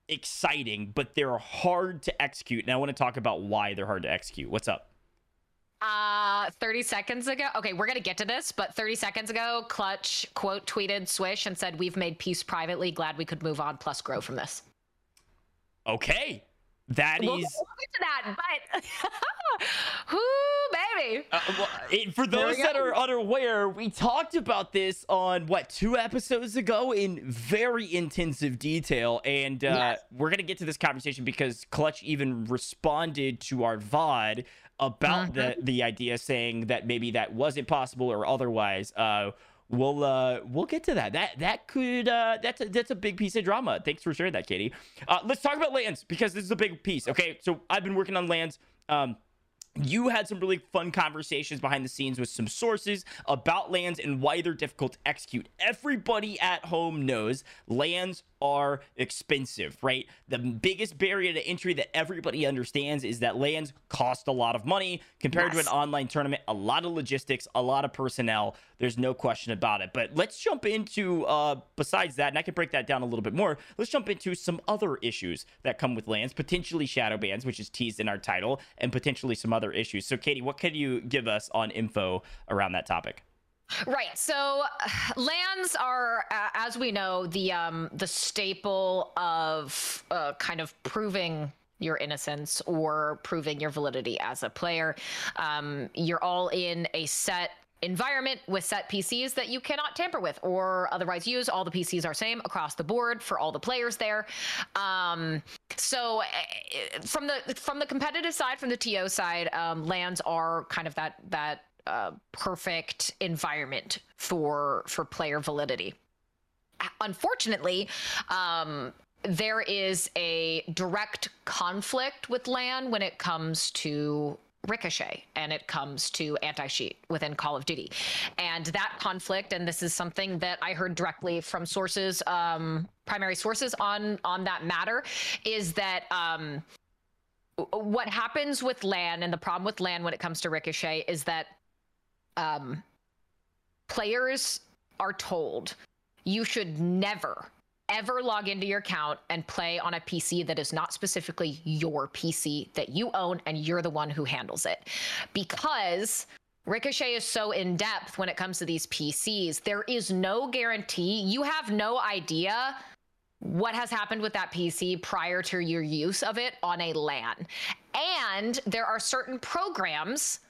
exciting, but they're hard to execute. And I want to talk about why they're hard to execute. What's up? Uh, 30 seconds ago. Okay, we're gonna get to this, but 30 seconds ago, Clutch quote tweeted Swish and said, "We've made peace privately. Glad we could move on. Plus, grow from this." Okay, that We'll is. we'll get to that, but *laughs* whoo, baby. Uh, well, it- for those that go. are unaware, we talked about this on what two episodes ago in very intensive detail, and uh, Yes. we're gonna get to this conversation because Clutch even responded to our VOD about the Mm-hmm. the idea, saying that maybe that wasn't possible or otherwise. Uh, we'll uh, we'll get to that. That that could uh, that's a, that's a big piece of drama. Thanks for sharing that, Katie. Uh, let's talk about LANs because this is a big piece. Okay, so I've been working on LANs. Um, you had some really fun conversations behind the scenes with some sources about LANs and why they're difficult to execute. Everybody at home knows LANs are expensive, right? The biggest barrier to entry that everybody understands is that LANs cost a lot of money compared Yes. to an online tournament, a lot of logistics, a lot of personnel. There's no question about it. But let's jump into, uh, besides that, and I can break that down a little bit more. Let's jump into some other issues that come with LANs, potentially shadow bans, which is teased in our title, and potentially some other issues. So, Katie, what can you give us on info around that topic? Right. So LANs are, uh, as we know, the um, the staple of uh, kind of proving your innocence or proving your validity as a player. Um, you're all in a set environment with set PCs that you cannot tamper with or otherwise use. All the PCs are same across the board for all the players there. Um, so uh, from the from the competitive side, from the TO side, um, LANs are kind of that that uh, perfect environment for for player validity. Unfortunately, um, there is a direct conflict with LAN when it comes to Ricochet and it comes to anti cheat within Call of Duty. And that conflict, and this is something that I heard directly from sources, um, primary sources on on that matter, is that um, what happens with LAN and the problem with LAN when it comes to Ricochet is that um, players are told you should never ever log into your account and play on a PC that is not specifically your PC that you own and you're the one who handles it. Because Ricochet is so in depth when it comes to these PCs, there is no guarantee. You have no idea what has happened with that PC prior to your use of it on a LAN. And there are certain programs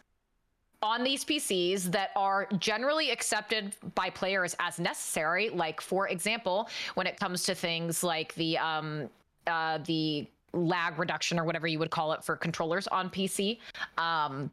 on these PCs that are generally accepted by players as necessary. Like, for example, when it comes to things like the um, uh, the lag reduction or whatever you would call it for controllers on PC. Um,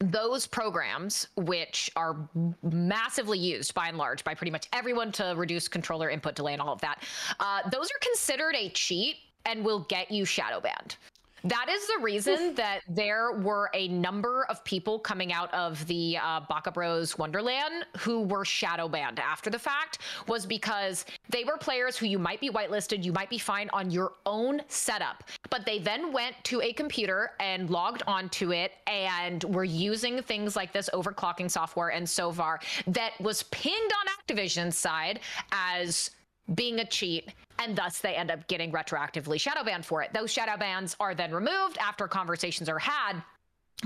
those programs, which are massively used by and large by pretty much everyone to reduce controller input delay and all of that, uh, those are considered a cheat and will get you shadow banned. That is the reason that there were a number of people coming out of the uh, Baka Bros Wonderland who were shadow banned after the fact, was because they were players who you might be whitelisted, you might be fine on your own setup, but they then went to a computer and logged onto it and were using things like this overclocking software and so far that was pinged on Activision's side as being a cheat and thus they end up getting retroactively shadow banned for it. Those shadow bans are then removed after conversations are had.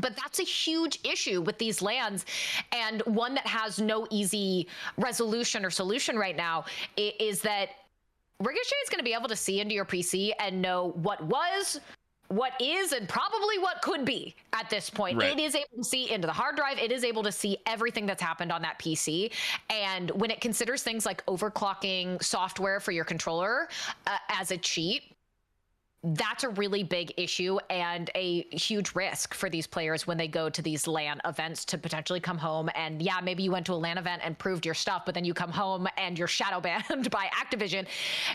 But that's a huge issue with these LANs, and one that has no easy resolution or solution right now is that Ricochet is going to be able to see into your PC and know what was, what is and probably what could be at this point. Right. It is able to see into the hard drive. It is able to see everything that's happened on that PC. And when it considers things like overclocking software for your controller uh, as a cheat, that's a really big issue and a huge risk for these players when they go to these LAN events to potentially come home. And yeah, maybe you went to a LAN event and proved your stuff, but then you come home and you're shadow *laughs* banned by Activision.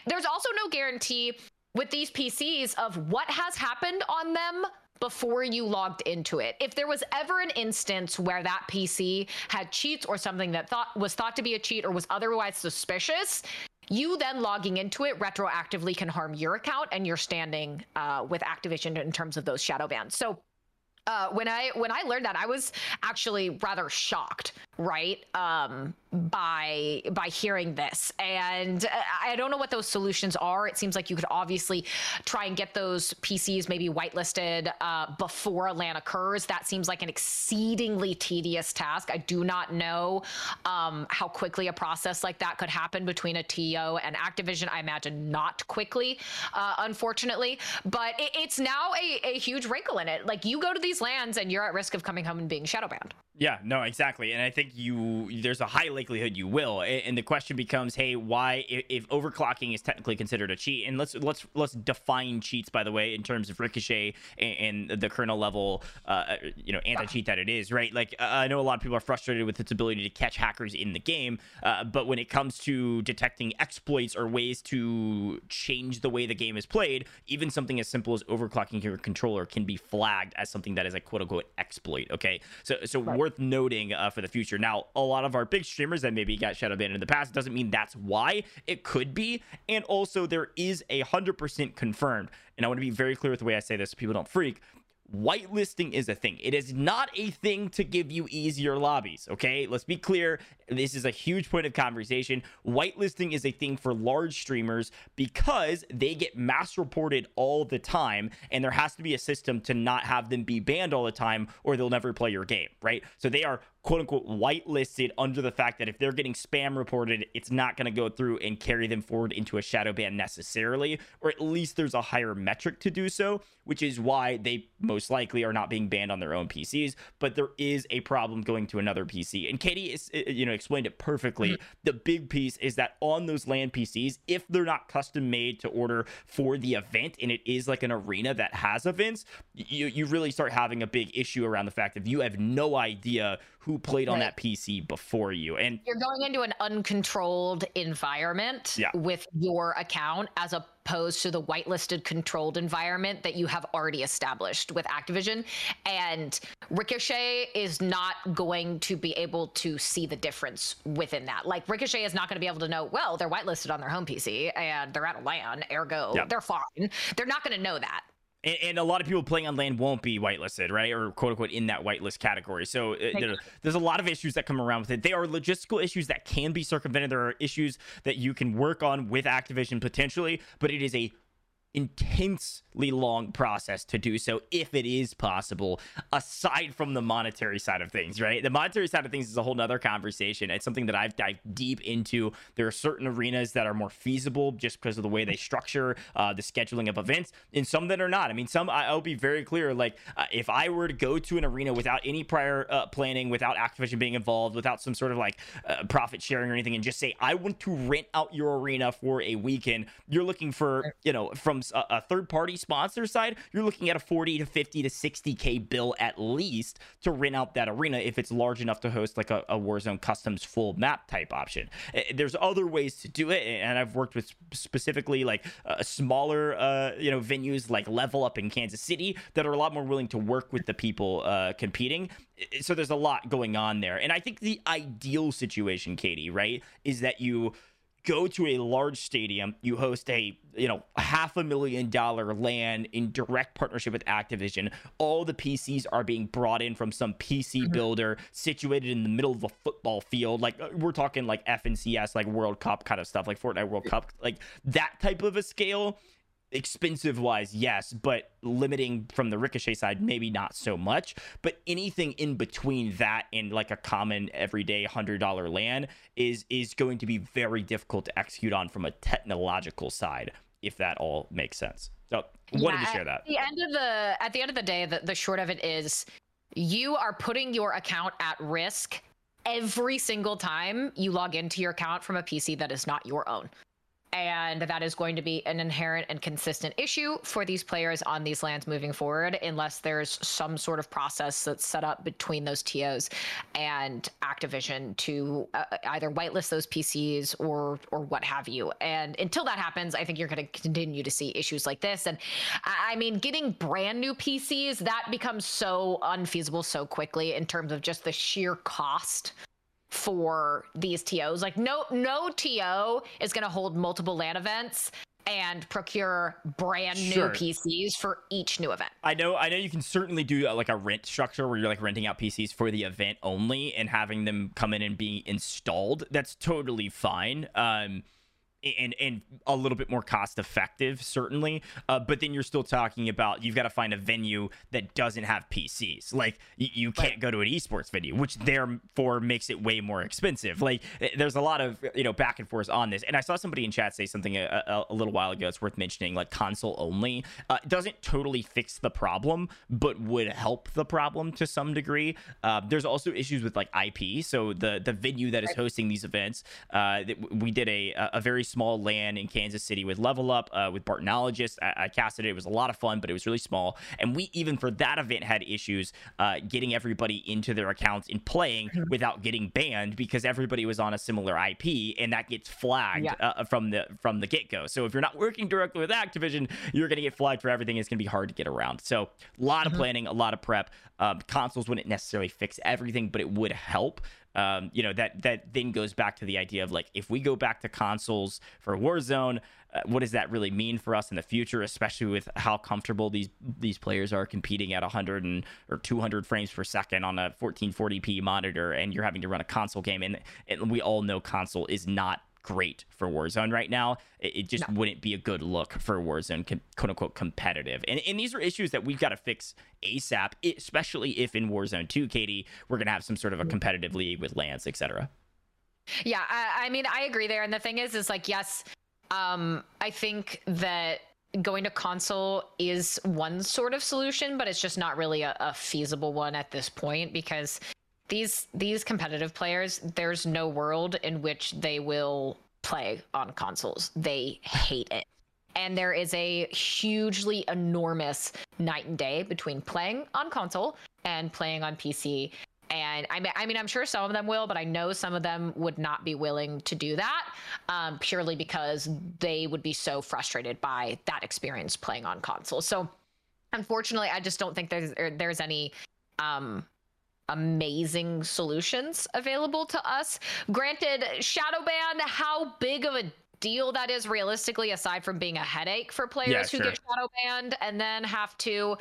There's also no guarantee with these PCs of what has happened on them before you logged into it. If there was ever an instance where that PC had cheats or something that thought was thought to be a cheat or was otherwise suspicious, you then logging into it retroactively can harm your account and your standing uh, with Activision in terms of those shadow bans. So uh, when I when I learned that, I was actually rather shocked, right? Um, by by hearing this. And i don't know what those solutions are. It seems like you could obviously try and get those pcs maybe whitelisted uh, before a lan occurs. That seems like an exceedingly tedious task. I do not know um, how quickly a process like that could happen between a to and activision. I imagine not quickly uh, unfortunately. But it, it's now a, a huge wrinkle in it. Like you go to these LANs and you're at risk of coming home and being shadow banned yeah, no, exactly. And I think you there's a high likelihood you will. And the question becomes, hey, why if overclocking is technically considered a cheat? And let's let's let's define cheats by the way in terms of ricochet and, the kernel level uh, you know, anti-cheat that it is, right? Like I know a lot of people are frustrated with its ability to catch hackers in the game, uh, but when it comes to detecting exploits or ways to change the way the game is played, even something as simple as overclocking your controller can be flagged as something that is a quote unquote exploit, okay? So so right worth noting uh, for the future. Now, a lot of our big streamers that maybe got shadow banned in the past doesn't mean that's why. It could be. And also, there is a 100% confirmed. And I want to be very clear with the way I say this so people don't freak whitelisting is a thing. It is not a thing to give you easier lobbies, okay? Let's be clear. This is a huge point of conversation. Whitelisting is a thing for large streamers because they get mass reported all the time, and there has to be a system to not have them be banned all the time or they'll never play your game, right? So they are quote unquote whitelisted under the fact that if they're getting spam reported, it's not going to go through and carry them forward into a shadow ban necessarily, or at least there's a higher metric to do so, which is why they most likely are not being banned on their own PCs. But there is a problem going to another PC, and Katie is you know explained it perfectly. Mm-hmm. The big piece is that on those LAN PCs, if they're not custom made to order for the event, and it is like an arena that has events, you you really start having a big issue around the fact that you have no idea who played right. on that PC before you. And you're going into an uncontrolled environment yeah. with your account as opposed to the whitelisted controlled environment that you have already established with Activision. And Ricochet is not going to be able to see the difference within that. Like Ricochet is not going to be able to know, well, they're whitelisted on their home PC and they're at a LAN, ergo, yeah. they're fine. They're not going to know that and, and, a lot of people playing on LAN won't be whitelisted, right? Or quote unquote in that whitelist category. So uh, there's a lot of issues that come around with it. They are logistical issues that can be circumvented. There are issues that you can work on with Activision potentially, but it is a intensely long process to do so if it is possible aside from the monetary side of things right? The monetary side of things is a whole nother conversation. It's something that i've dived deep into. There are certain arenas that are more feasible just because of the way they structure uh, the scheduling of events and some that are not. I mean some i'll be very clear like uh, if i were to go to an arena without any prior uh, planning without activision being involved without some sort of like uh, profit sharing or anything and just say i want to rent out your arena for a weekend you're looking for you know from a, a third party sponsor side, you're looking at a 40 to 50 to 60K bill at least to rent out that arena if it's large enough to host like a, a Warzone Customs full map type option. Eh, there's other ways to do it, and I've worked with specifically like uh, smaller, uh, you know, venues like Level Up in Kansas City that are a lot more willing to work with the people uh, competing. Eh, so there's a lot going on there, and I think the ideal situation, Katie, right, is that you go to a large stadium, you host a, you know, half a million dollar LAN in direct partnership with Activision. All the PCs are being brought in from some PC mm-hmm. builder situated in the middle of a football field. Like uh, we're talking like FNCS, like World Cup kind of stuff, like Fortnite World Cup, like that type of a scale expensive wise, yes, but limiting from the ricochet side, maybe not so much. But anything in between that and like a common everyday hundred dollar LAN is is going to be very difficult to execute on from a technological side, if that all makes sense. So wanted yeah, to share that. At the end of the at the end of the day, the, the short of it is you are putting your account at risk every single time you log into your account from a PC that is not your own and that is going to be an inherent and consistent issue for these players on these LANs moving forward unless there's some sort of process that's set up between those TOs and Activision to uh, either whitelist those PCs or or what have you. And until that happens, I think you're going to continue to see issues like this. And I mean, getting brand new PCs that becomes so unfeasible so quickly in terms of just the sheer cost for these TOs. Like no no TO is going to hold multiple LAN events and procure brand sure. new PCs for each new event. I know I know you can certainly do uh, like a rent structure where you're like renting out PCs for the event only and having them come in and be installed. That's totally fine. Um and and a little bit more cost effective certainly. Uh, but then you're still talking about you've got to find a venue that doesn't have pcs like you, you can't right. go to an esports venue which therefore makes it way more expensive. Like eh, there's a lot of you know back and forth on this. And i saw somebody in chat say something a, a, a little while ago it's worth mentioning like console only. Uh, doesn't totally fix the problem but would help the problem to some degree. Uh, there's also issues with like ip so the the venue that is hosting these events uh, we did a a very small LAN in Kansas City with Level Up, uh, with Bartonologist. I, I casted it. It was a lot of fun, but it was really small. And we, even for that event, had issues uh, getting everybody into their accounts and playing mm-hmm. without getting banned because everybody was on a similar IP and that gets flagged yeah. uh, from the from the get go. So if you're not working directly with Activision, you're going to get flagged for everything. It's going to be hard to get around. So a lot mm-hmm. of planning, a lot of prep. Um, consoles wouldn't necessarily fix everything, but it would help um, you know that that then goes back to the idea of like if we go back to consoles for Warzone, uh, what does that really mean for us in the future, especially with how comfortable these these players are competing at 100 and, or 200 frames per second on a 1440p monitor, and you're having to run a console game, and, and we all know console is not great for Warzone right now. It, it just no. wouldn't be a good look for Warzone, com- quote unquote, competitive. And, and these are issues that we've got to fix ASAP, especially if in Warzone 2, Katie, we're going to have some sort of a competitive league with LANs, etc. Yeah, I, I mean, I agree there. And the thing is, is like, yes, um, I think that going to console is one sort of solution, but it's just not really a, a feasible one at this point because these these competitive players, there's no world in which they will play on consoles. They hate it. And there is a hugely enormous night and day between playing on console and playing on PC. And I mean, I mean, I'm sure some of them will, but I know some of them would not be willing to do that um, purely because they would be so frustrated by that experience playing on console. So, unfortunately, I just don't think there's er, there's any um, amazing solutions available to us. Granted, Shadowban, how big of a deal that is realistically, aside from being a headache for players yeah, who sure. get shadow banned and then have to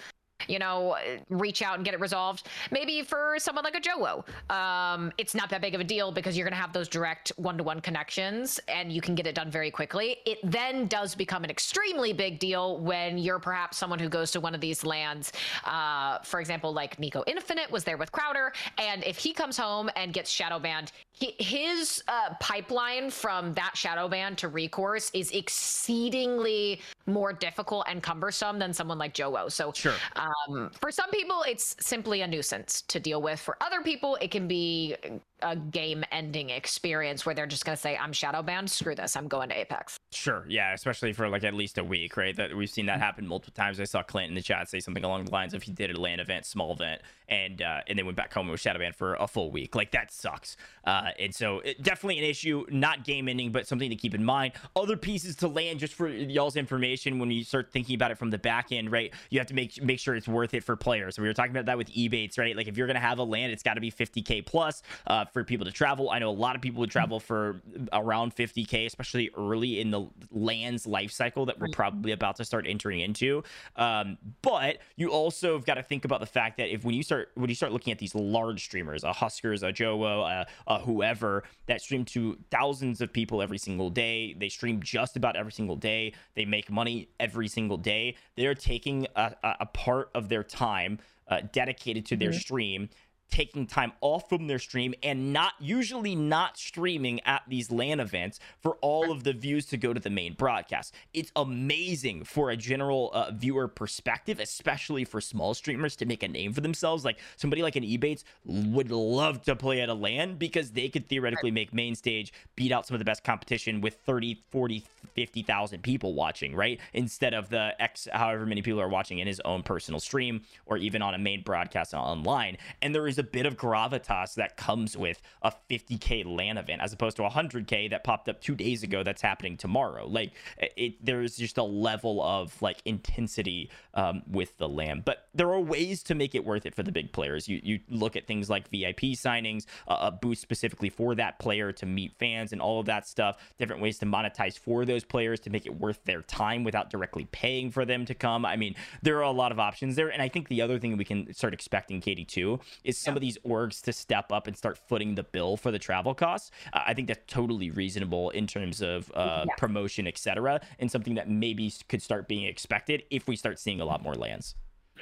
you know, reach out and get it resolved. Maybe for someone like a JoeWo, um, it's not that big of a deal because you're going to have those direct one to one connections and you can get it done very quickly. It then does become an extremely big deal when you're perhaps someone who goes to one of these LANs. Uh, for example, like Nico Infinite was there with Crowder. And if he comes home and gets shadow banned, he, his uh, pipeline from that shadow ban to recourse is exceedingly more difficult and cumbersome than someone like JoeWo. So, sure. um, Um, for some people, it's simply a nuisance to deal with. For other people, it can be a game ending experience where they're just going to say, I'm shadow banned. Screw this. I'm going to Apex. Sure. Yeah. Especially for like at least a week, right? That we've seen that happen multiple times. I saw Clint in the chat say something along the lines of he did a LAN event, small event, and uh, and then went back home and was shadow banned for a full week. Like that sucks. Uh, and so it, definitely an issue, not game ending, but something to keep in mind. Other pieces to LAN just for y'all's information when you start thinking about it from the back end, right? You have to make make sure it's worth it for players. So we were talking about that with Ebatez, right? Like if you're going to have a LAN, it's got to be 50k plus uh, for people to travel. I know a lot of people would travel for around 50k, especially early in the LAN's life cycle that we're probably about to start entering into. Um, but you also have got to think about the fact that if when you start when you start looking at these large streamers, a Huskerrs, a JoeWo, a, a whoever that stream to thousands of people every single day, they stream just about every single day. They make money every single day. They're taking a, a part of their time uh, dedicated to their mm-hmm. stream taking time off from their stream and not usually not streaming at these LAN events for all of the views to go to the main broadcast. It's amazing for a general uh, viewer perspective, especially for small streamers to make a name for themselves. Like somebody like an Ebatez would love to play at a LAN because they could theoretically make main stage, beat out some of the best competition with 30, 40, 50,000 people watching, right? Instead of the X, however many people are watching in his own personal stream or even on a main broadcast online. And there is a a bit of gravitas that comes with a 50k LAN event as opposed to 100k that popped up two days ago that's happening tomorrow. Like it, there's just a level of like intensity um, with the LAN, but there are ways to make it worth it for the big players. You you look at things like VIP signings, uh, a boost specifically for that player to meet fans and all of that stuff. Different ways to monetize for those players to make it worth their time without directly paying for them to come. I mean, there are a lot of options there, and I think the other thing we can start expecting, Katie, too, is some of these orgs to step up and start footing the bill for the travel costs. Uh, I think that's totally reasonable in terms of uh, yeah. promotion, etc., and something that maybe could start being expected if we start seeing a lot more LANs.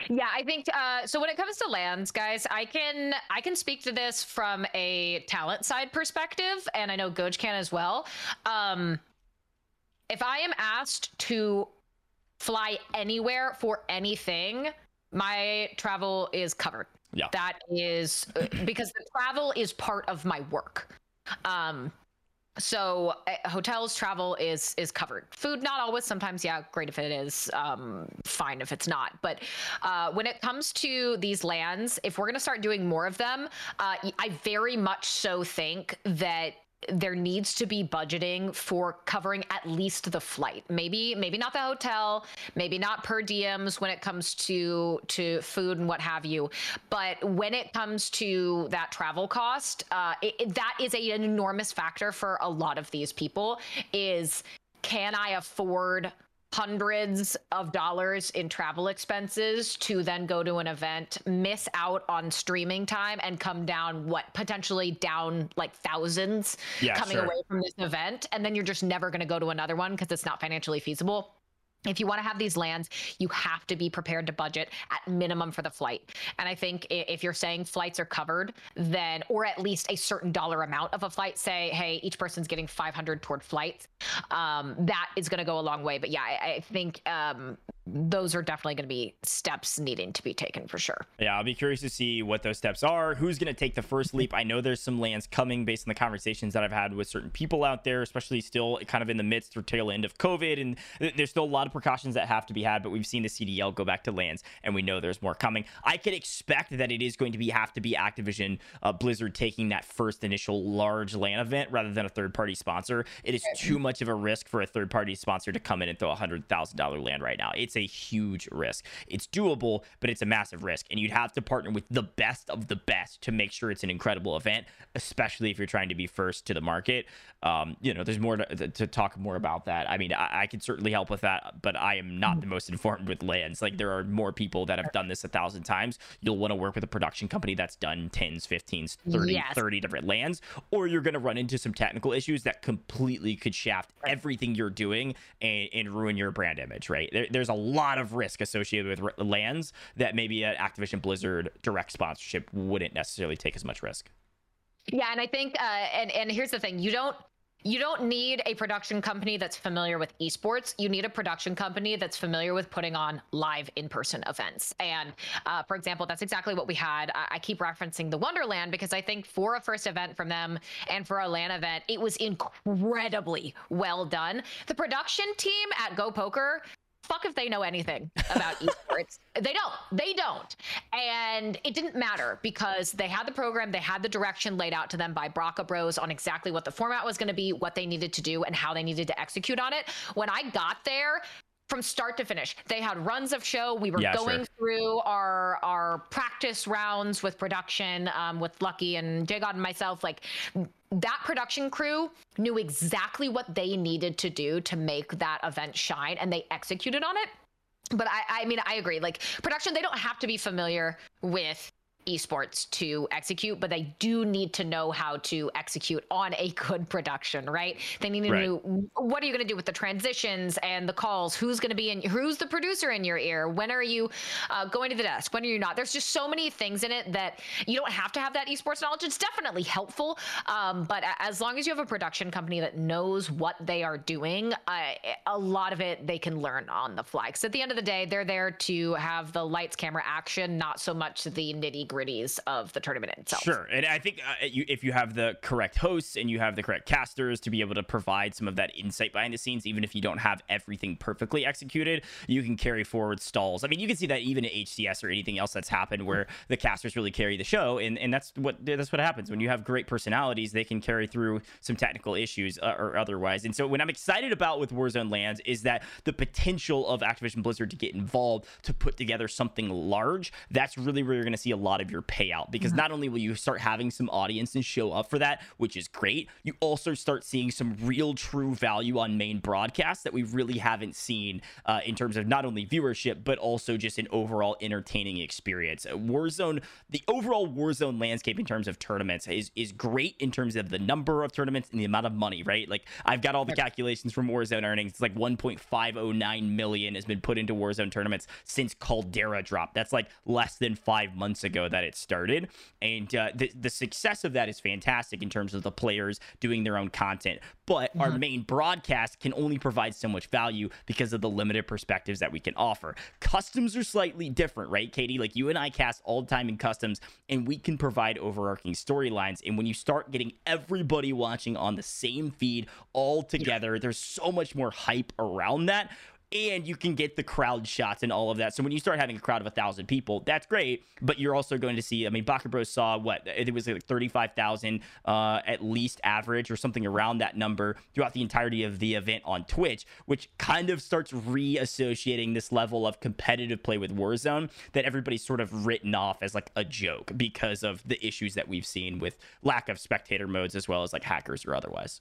Yeah, I think uh, so. When it comes to LANs, guys, I can I can speak to this from a talent side perspective, and I know Gojj can as well. Um, if I am asked to fly anywhere for anything, my travel is covered. Yeah. That is uh, because the travel is part of my work. Um, so uh, hotels travel is is covered food not always sometimes yeah great if it is um, fine if it's not but uh, when it comes to these LANs if we're going to start doing more of them uh, i very much so think that there needs to be budgeting for covering at least the flight. Maybe maybe not the hotel maybe not per diems when it comes to to food and what have you. But when it comes to that travel cost uh, it, it, that is a, an enormous factor for a lot of these people is can i afford hundreds of dollars in travel expenses to then go to an event, miss out on streaming time, and come down what potentially down like thousands Yeah, coming sure. away from this event, and then you're just never going to go to another one because it's not financially feasible if you want to have these LANs, you have to be prepared to budget at minimum for the flight. And I think if you're saying flights are covered, then or at least a certain dollar amount of a flight, say, hey, each person's getting 500 toward flights, um, that is going to go a long way. But yeah, I, I think um, those are definitely going to be steps needing to be taken for sure. Yeah, I'll be curious to see what those steps are. Who's going to take the first leap? I know there's some LANs coming based on the conversations that I've had with certain people out there, especially still kind of in the midst or tail end of COVID. And there's still a lot of precautions that have to be had, but we've seen the CDL go back to LANs and we know there's more coming. I could expect that it is going to be have to be Activision uh, Blizzard taking that first initial large LAN event rather than a third party sponsor. It is too much of a risk for a third party sponsor to come in and throw a hundred thousand dollar LAN right now. It's a huge risk. It's doable, but it's a massive risk. And you'd have to partner with the best of the best to make sure it's an incredible event, especially if you're trying to be first to the market. Um, you know, there's more to, to talk more about that. I mean, I, I could certainly help with that, but I am not the most informed with LANs. Like there are more people that have done this a thousand times. You'll want to work with a production company that's done 10s, 15s, 30, Yes. 30 different LANs, or you're going to run into some technical issues that completely could shaft everything you're doing and, and ruin your brand image, right? There, there's a lot of risk associated with LANs that maybe an Activision Blizzard direct sponsorship wouldn't necessarily take as much risk. Yeah, and I think, uh, and and here's the thing: you don't you don't need a production company that's familiar with esports. You need a production company that's familiar with putting on live in-person events. And uh, for example, that's exactly what we had. I, I keep referencing the Wonderland because I think for a first event from them and for a LAN event, it was incredibly well done. The production team at Go Poker fuck if they know anything about *laughs* esports. they don't. They don't. And it didn't matter because they had the program, they had the direction laid out to them by Baka Bros on exactly what the format was going to be, what they needed to do, and how they needed to execute on it. When I got there, from start to finish, they had runs of show. We were Yeah, going sure. through our our practice rounds with production, um, with Lucky and J God and myself. Like that production crew knew exactly what they needed to do to make that event shine, and they executed on it. But I, I mean, I agree. Like production, they don't have to be familiar with esports to execute, but they do need to know how to execute on a good production, right? They need to Right. know what are you going to do with the transitions and the calls? Who's going to be in? Who's the producer in your ear? When are you uh, going to the desk? When are you not? There's just so many things in it that you don't have to have that esports knowledge. It's definitely helpful, um, but as long as you have a production company that knows what they are doing, a lot of it they can learn on the fly. Because at the end of the day, they're there to have the lights, camera, action, not so much the nitty gritties of the tournament itself. Sure, and I think uh, you, if you have the correct hosts and you have the correct casters to be able to provide some of that insight behind the scenes, even if you don't have everything perfectly executed, you can carry forward stalls. I mean, you can see that even at HCS or anything else that's happened where *laughs* the casters really carry the show, and, and that's what that's what happens when you have great personalities. They can carry through some technical issues uh, or otherwise. And so, what I'm excited about with Warzone LANs is that the potential of Activision Blizzard to get involved to put together something large. That's really where you're going to see a lot of your payout because not only will you start having some audience and show up for that, which is great, you also start seeing some real true value on main broadcasts that we really haven't seen uh, in terms of not only viewership but also just an overall entertaining experience. Uh, Warzone, the overall Warzone landscape in terms of tournaments is is great in terms of the number of tournaments and the amount of money, right? Like I've got all the calculations from Warzone earnings. It's like 1.509 million has been put into Warzone tournaments since Caldera dropped. That's like less than five months ago that it started, and uh, the the success of that is fantastic in terms of the players doing their own content. But our main broadcast can only provide so much value because of the limited perspectives that we can offer. Customs are slightly different, right, Katie? Like you and I cast all the time in customs, and we can provide overarching storylines. And when you start getting everybody watching on the same feed all together, there's so much more hype around that. And you can get the crowd shots and all of that. So when you start having a crowd of a thousand people, that's great. But you're also going to see. I mean, Baka Bros saw what it was like thirty-five thousand uh, at least average or something around that number throughout the entirety of the event on Twitch, which kind of starts reassociating this level of competitive play with Warzone that everybody's sort of written off as like a joke because of the issues that we've seen with lack of spectator modes as well as like hackers or otherwise.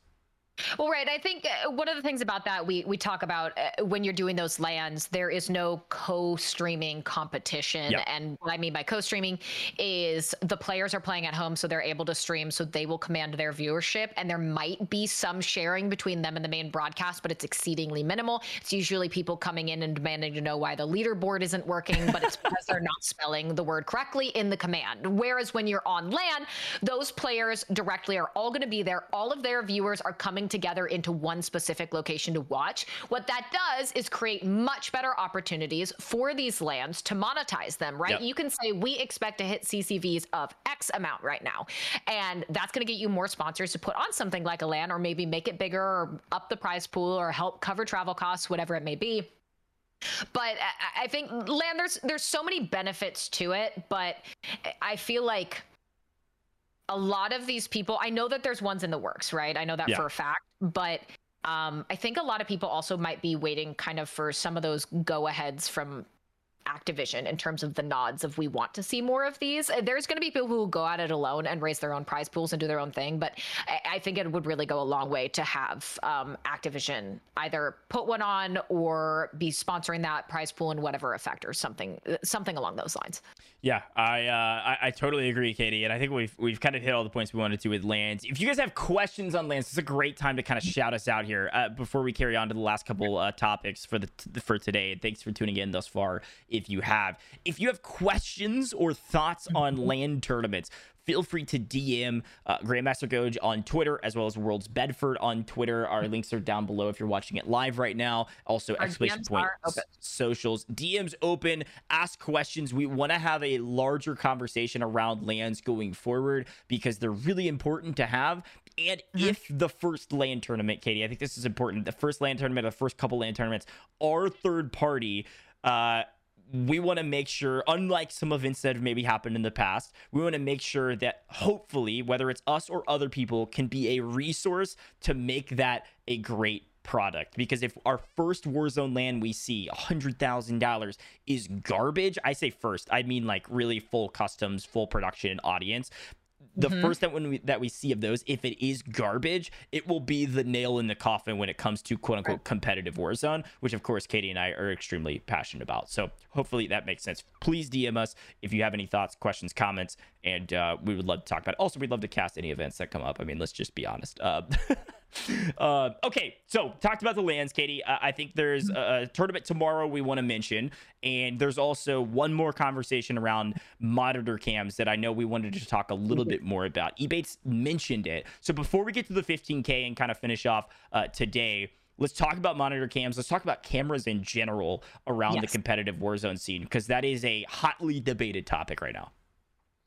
Well, right. I think uh, one of the things about that we we talk about uh, when you're doing those LANs, there is no co-streaming competition, Yep. and what I mean by co-streaming is the players are playing at home, so they're able to stream, so they will command their viewership, and there might be some sharing between them and the main broadcast, but it's exceedingly minimal. It's usually people coming in and demanding to know why the leaderboard isn't working, but it's because they're not spelling the word correctly in the command. Whereas when you're on LAN, those players directly are all going to be there. All of their viewers are coming together into one specific location to watch. What that does is create much better opportunities for these LANs to monetize them, right? Yep. You can say we expect to hit CCVs of X amount right now. And that's going to get you more sponsors to put on something like a LAN or maybe make it bigger or up the prize pool or help cover travel costs, whatever it may be but I- I think LAN there's there's so many benefits to it, but I feel like a lot of these people I know that there's ones in the works, right? I know that Yeah. for a fact, but um, I think a lot of people also might be waiting kind of for some of those go aheads from Activision in terms of the nods of we want to see more of these. Uh, There's going to be people who go at it alone and raise their own prize pools and do their own thing, but I, I think it would really go a long way to have um, Activision either put one on or be sponsoring that prize pool in whatever effect or something, uh, something along those lines. Yeah, I, uh, I I totally agree, Katie, and I think we've we've kind of hit all the points we wanted to with LANs. If you guys have questions on LANs, it's a great time to kind of shout us out here uh, before we carry on to the last couple uh, topics for the for today. Thanks for tuning in thus far. If you have, if you have questions or thoughts on LAN tournaments. Feel free to DM uh, Grandmaster Gojj on Twitter as well as Worlds Bedford on Twitter. Our links are down below if you're watching it live right now. Also, Our exclamation DMs point socials. Dms open. Ask questions. We want to have a larger conversation around LANs going forward because they're really important to have. And if the first LAN tournament katie i think this is important. The first LAN tournament or the first couple LAN tournaments are third party uh we want to make sure, unlike some events that have maybe happened in the past, we want to make sure that hopefully, whether it's us or other people, can be a resource to make that a great product. Because if our first Warzone LAN we see, $100,000 is garbage, I say first, I mean like really full customs, full production audience. The first that when we that we see of those, if it is garbage, it will be the nail in the coffin when it comes to quote unquote competitive Warzone, which of course Katie and I are extremely passionate about. So hopefully that makes sense. Please DM us if you have any thoughts, questions, comments, and uh, we would love to talk about it. Also, we'd love to cast any events that come up. I mean, let's just be honest. Uh, *laughs* *laughs* uh, okay, so talked about the LANs, Katie. Uh, I think there's a, a tournament tomorrow we want to mention, and there's also one more conversation around monitor cams that I know we wanted to talk a little bit more about. Ebatez mentioned it. So before we get to the 15K and kind of finish off uh, today, let's talk about monitor cams. Let's talk about cameras in general around the competitive Warzone scene because that is a hotly debated topic right now.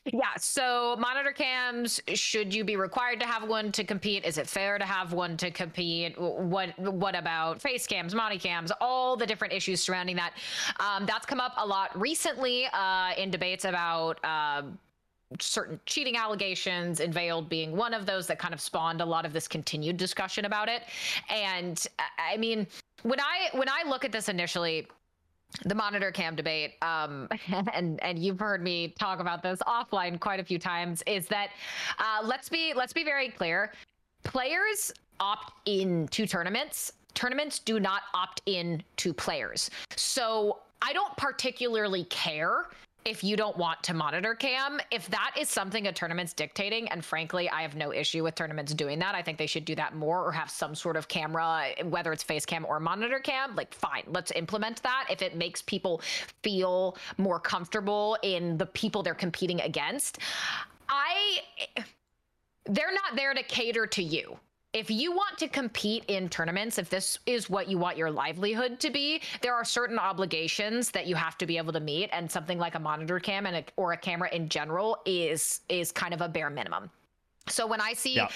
Yeah. So monitor cams, should you be required to have one to compete? Is it fair to have one to compete? What What about face cams, monty cams, all the different issues surrounding that? Um, that's come up a lot recently uh, in debates about. Uh, certain cheating allegations and veiled being one of those that kind of spawned a lot of this continued discussion about it and I- i mean when i when i look at this initially the monitor cam debate um *laughs* and and you've heard me talk about this offline quite a few times is that uh let's be let's be very clear. Players opt in to tournaments. Tournaments do not opt in to players. So i don't particularly care if you don't want to monitor cam if that is something a tournament's dictating and frankly i have no issue with tournaments doing that i think they should do that more or have some sort of camera whether it's face cam or monitor cam like fine let's implement that if it makes people feel more comfortable in the people they're competing against i they're not there to cater to you. If you want to compete in tournaments, if this is what you want your livelihood to be, there are certain obligations that you have to be able to meet, and something like a monitor cam and a, or a camera in general is is kind of a bare minimum. So when I see Yeah.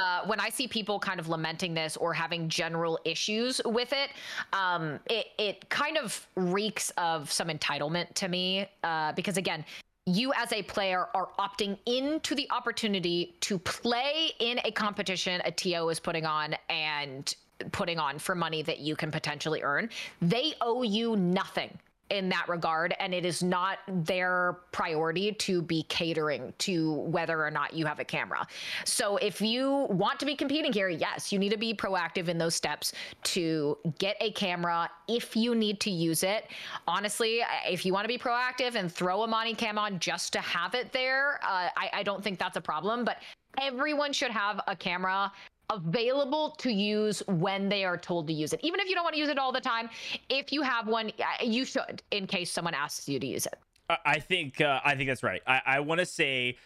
uh, when I see people kind of lamenting this or having general issues with it, um, it it kind of reeks of some entitlement to me uh, because again, you as a player are opting into the opportunity to play in a competition a TO is putting on and putting on for money that you can potentially earn. They owe you nothing in that regard and it is not their priority to be catering to whether or not you have a camera. So if you want to be competing here yes you need to be proactive in those steps to get a camera if you need to use it. Honestly if you want to be proactive and throw a monty cam on just to have it there uh, I, I don't think that's a problem but everyone should have a camera available to use when they are told to use it. Even if you don't want to use it all the time, if you have one, uh, you should in case someone asks you to use it. I think uh, I think that's right. I, I want to say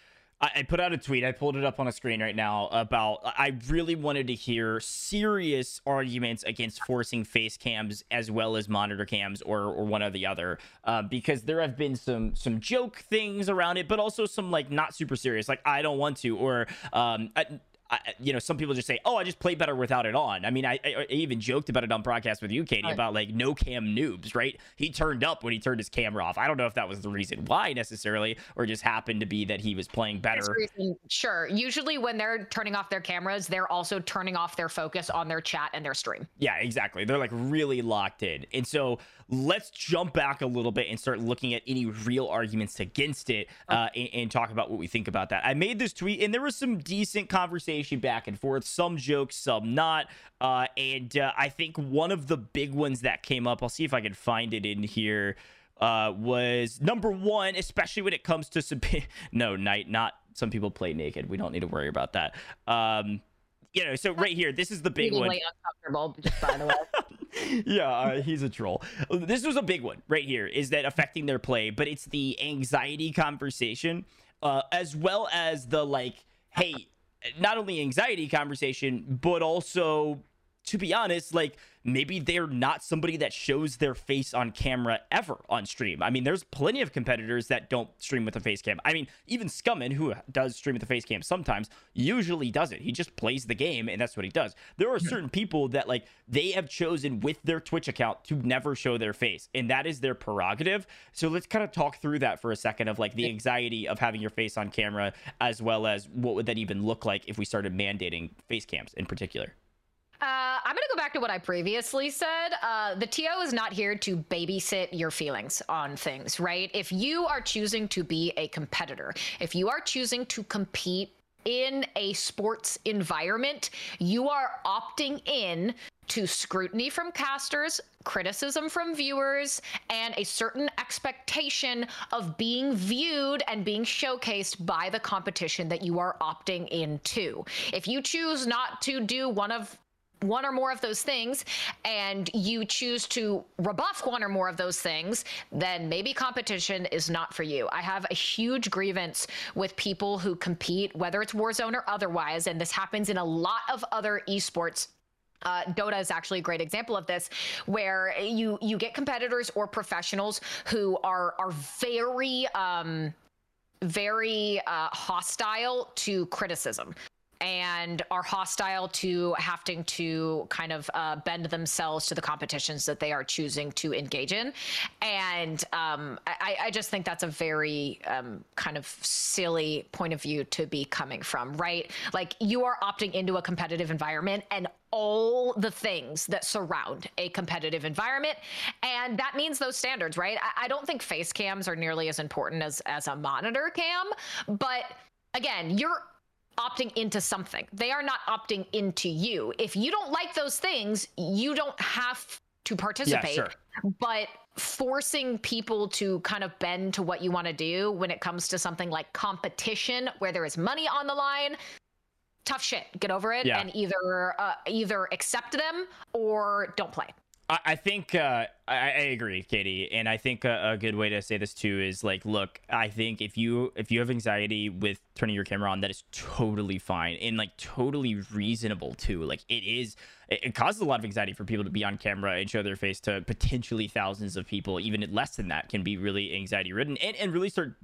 I, put out a tweet. I pulled it up on a screen right now about I really wanted to hear serious arguments against forcing face cams as well as monitor cams or or one or the other, uh, because there have been some some joke things around it, but also some like not super serious, like I don't want to, or um, I, you know, some people just say, "Oh, I just play better without it on." I mean, I, I, even joked about it on broadcast with you, Katie, right. about like no cam noobs, right? He turned up when he turned his camera off. I don't know if that was the reason why necessarily, or just happened to be that he was playing better. Sure. Usually, when they're turning off their cameras, they're also turning off their focus on their chat and their stream. Yeah, exactly. They're like really locked in, and so let's jump back a little bit and start looking at any real arguments against it uh, and, and, talk about what we think about that. I made this tweet and there was some decent conversation back and forth, some jokes, some not. Uh, and uh, I think one of the big ones that came up, I'll see if I can find it in here, uh, was number one, especially when it comes to *laughs* no, night, not some people play naked. We don't need to worry about that. Um, you know, so right here, this is the big one. Uncomfortable, just by the way. *laughs* yeah, uh, he's a troll. This was a big one right here. Is that affecting their play? But it's the anxiety conversation, uh, as well as the like, hey, not only anxiety conversation, but also, to be honest, like maybe they're not somebody that shows their face on camera ever on stream. I mean, there's plenty of competitors that don't stream with a face cam. I mean, even Scummn, who does stream with a face cam sometimes, usually doesn't. He just plays the game and that's what he does. There are certain people that like they have chosen with their Twitch account to never show their face, and that is their prerogative. So let's kind of talk through that for a second of like the anxiety of having your face on camera, as well as what would that even look like if we started mandating face cams in particular. Uh, I'm going to go back to what I previously said. Uh, the TO is not here to babysit your feelings on things, right? If you are choosing to be a competitor, if you are choosing to compete in a sports environment, you are opting in to scrutiny from casters, criticism from viewers, and a certain expectation of being viewed and being showcased by the competition that you are opting into. If you choose not to do one of one or more of those things and you choose to rebuff one or more of those things, then maybe competition is not for you. I have a huge grievance with people who compete, whether it's Warzone or otherwise, and this happens in a lot of other esports uh, Dota is actually a great example of this, where you you get competitors or professionals who are are very um, very uh, hostile to criticism and are hostile to having to kind of uh, bend themselves to the competitions that they are choosing to engage in. And um, I, I, just think that's a very um, kind of silly point of view to be coming from, right? Like you are opting into a competitive environment and all the things that surround a competitive environment. And that means those standards, right? I, I don't think face cams are nearly as important as, as a monitor cam, but again, you're opting into something. They are not opting into you. If you don't like those things, you don't have to participate. Yeah, sure. But forcing people to kind of bend to what you want to do when it comes to something like competition where there is money on the line, tough shit. Get over it yeah. and either uh, either accept them or don't play. I think uh, I, I, agree, Katie, and I think a, a, good way to say this too is like, look, I think if you if you have anxiety with turning your camera on, that is totally fine and like totally reasonable too. Like it is, it, it causes a lot of anxiety for people to be on camera and show their face to potentially thousands of people. Even less than that can be really anxiety ridden and, and really start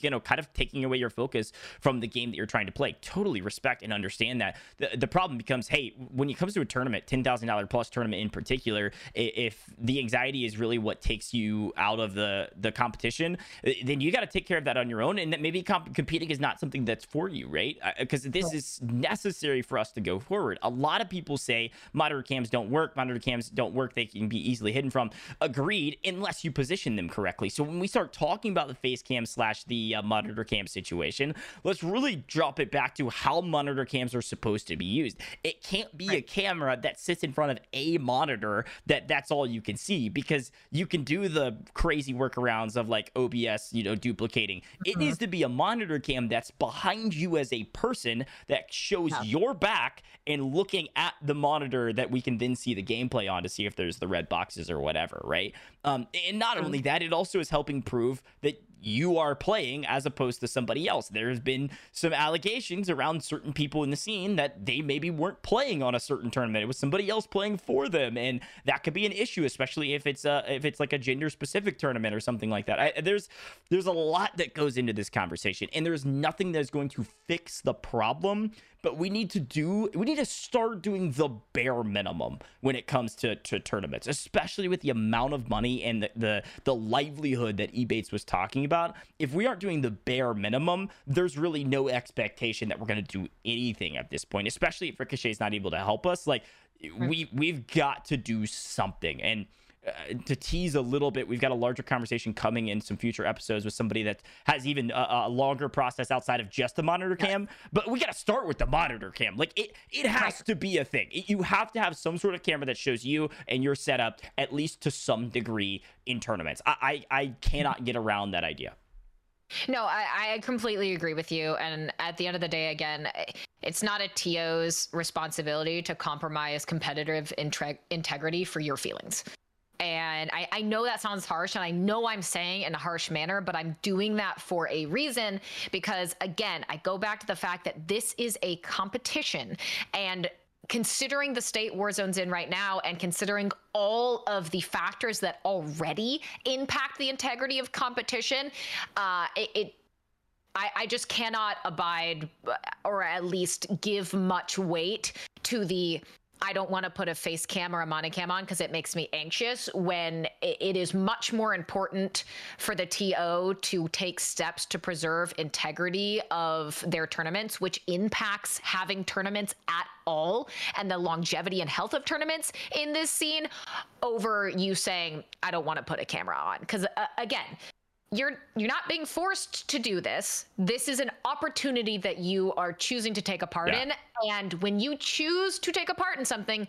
you know kind of taking away your focus from the game that you're trying to play. Totally respect and understand that. The, the problem becomes, hey, when it comes to a tournament, ten thousand dollar plus tournament in particular, if the anxiety is really what takes you out of the the competition, then you got to take care of that on your own, and that maybe comp- competing is not something that's for you, right? Because this is necessary for us to go forward. A lot of people say monitor cams don't work, monitor cams don't work, they can be easily hidden from. Agreed, unless you position them correctly. So when we start talking about the face cam slash the uh, monitor cam situation, let's really drop it back to how monitor cams are supposed to be used. It can't be a camera that sits in front of a monitor that that's all you can see because you can do the crazy workarounds of like OBS, you know, duplicating. It Mm-hmm. needs to be a monitor cam that's behind you as a person that shows Yeah. your back and looking at the monitor that we can then see the gameplay on to see if there's the red boxes or whatever, right? Um, and not only that, it also is helping prove that you are playing as opposed to somebody else. There's been some allegations around certain people in the scene that they maybe weren't playing on a certain tournament. It was somebody else playing for them, and that could be an issue, especially if it's a if it's like a gender specific tournament or something like that. I, there's there's a lot that goes into this conversation, and there's nothing that's going to fix the problem. But we need to do we need to start doing the bare minimum when it comes to, to tournaments, especially with the amount of money and the, the the livelihood that Ebatez was talking about. If we aren't doing the bare minimum, there's really no expectation that we're gonna do anything at this point, especially if Ricochet's not able to help us. Like we we've got to do something. And Uh, to tease a little bit, we've got a larger conversation coming in some future episodes with somebody that has even a, a longer process outside of just the monitor cam. But we got to start with the monitor cam. Like it, it has to be a thing. It- you have to have some sort of camera that shows you and your setup at least to some degree in tournaments. I, I, I cannot get around that idea. No, I, I completely agree with you. And at the end of the day, again, it's not a TO's responsibility to compromise competitive intre- integrity for your feelings. And I, I know that sounds harsh, and I know I'm saying in a harsh manner, but I'm doing that for a reason because, again, I go back to the fact that this is a competition. And considering the state Warzone's in right now and considering all of the factors that already impact the integrity of competition, uh, it, it I, I just cannot abide or at least give much weight to the I don't want to put a face cam or a monocam on because it makes me anxious when it, is much more important for the TO to take steps to preserve integrity of their tournaments, which impacts having tournaments at all and the longevity and health of tournaments in this scene over you saying, I don't want to put a camera on. Because uh, again, you're you're not being forced to do this. This is an opportunity that you are choosing to take a part Yeah. in. And when you choose to take a part in something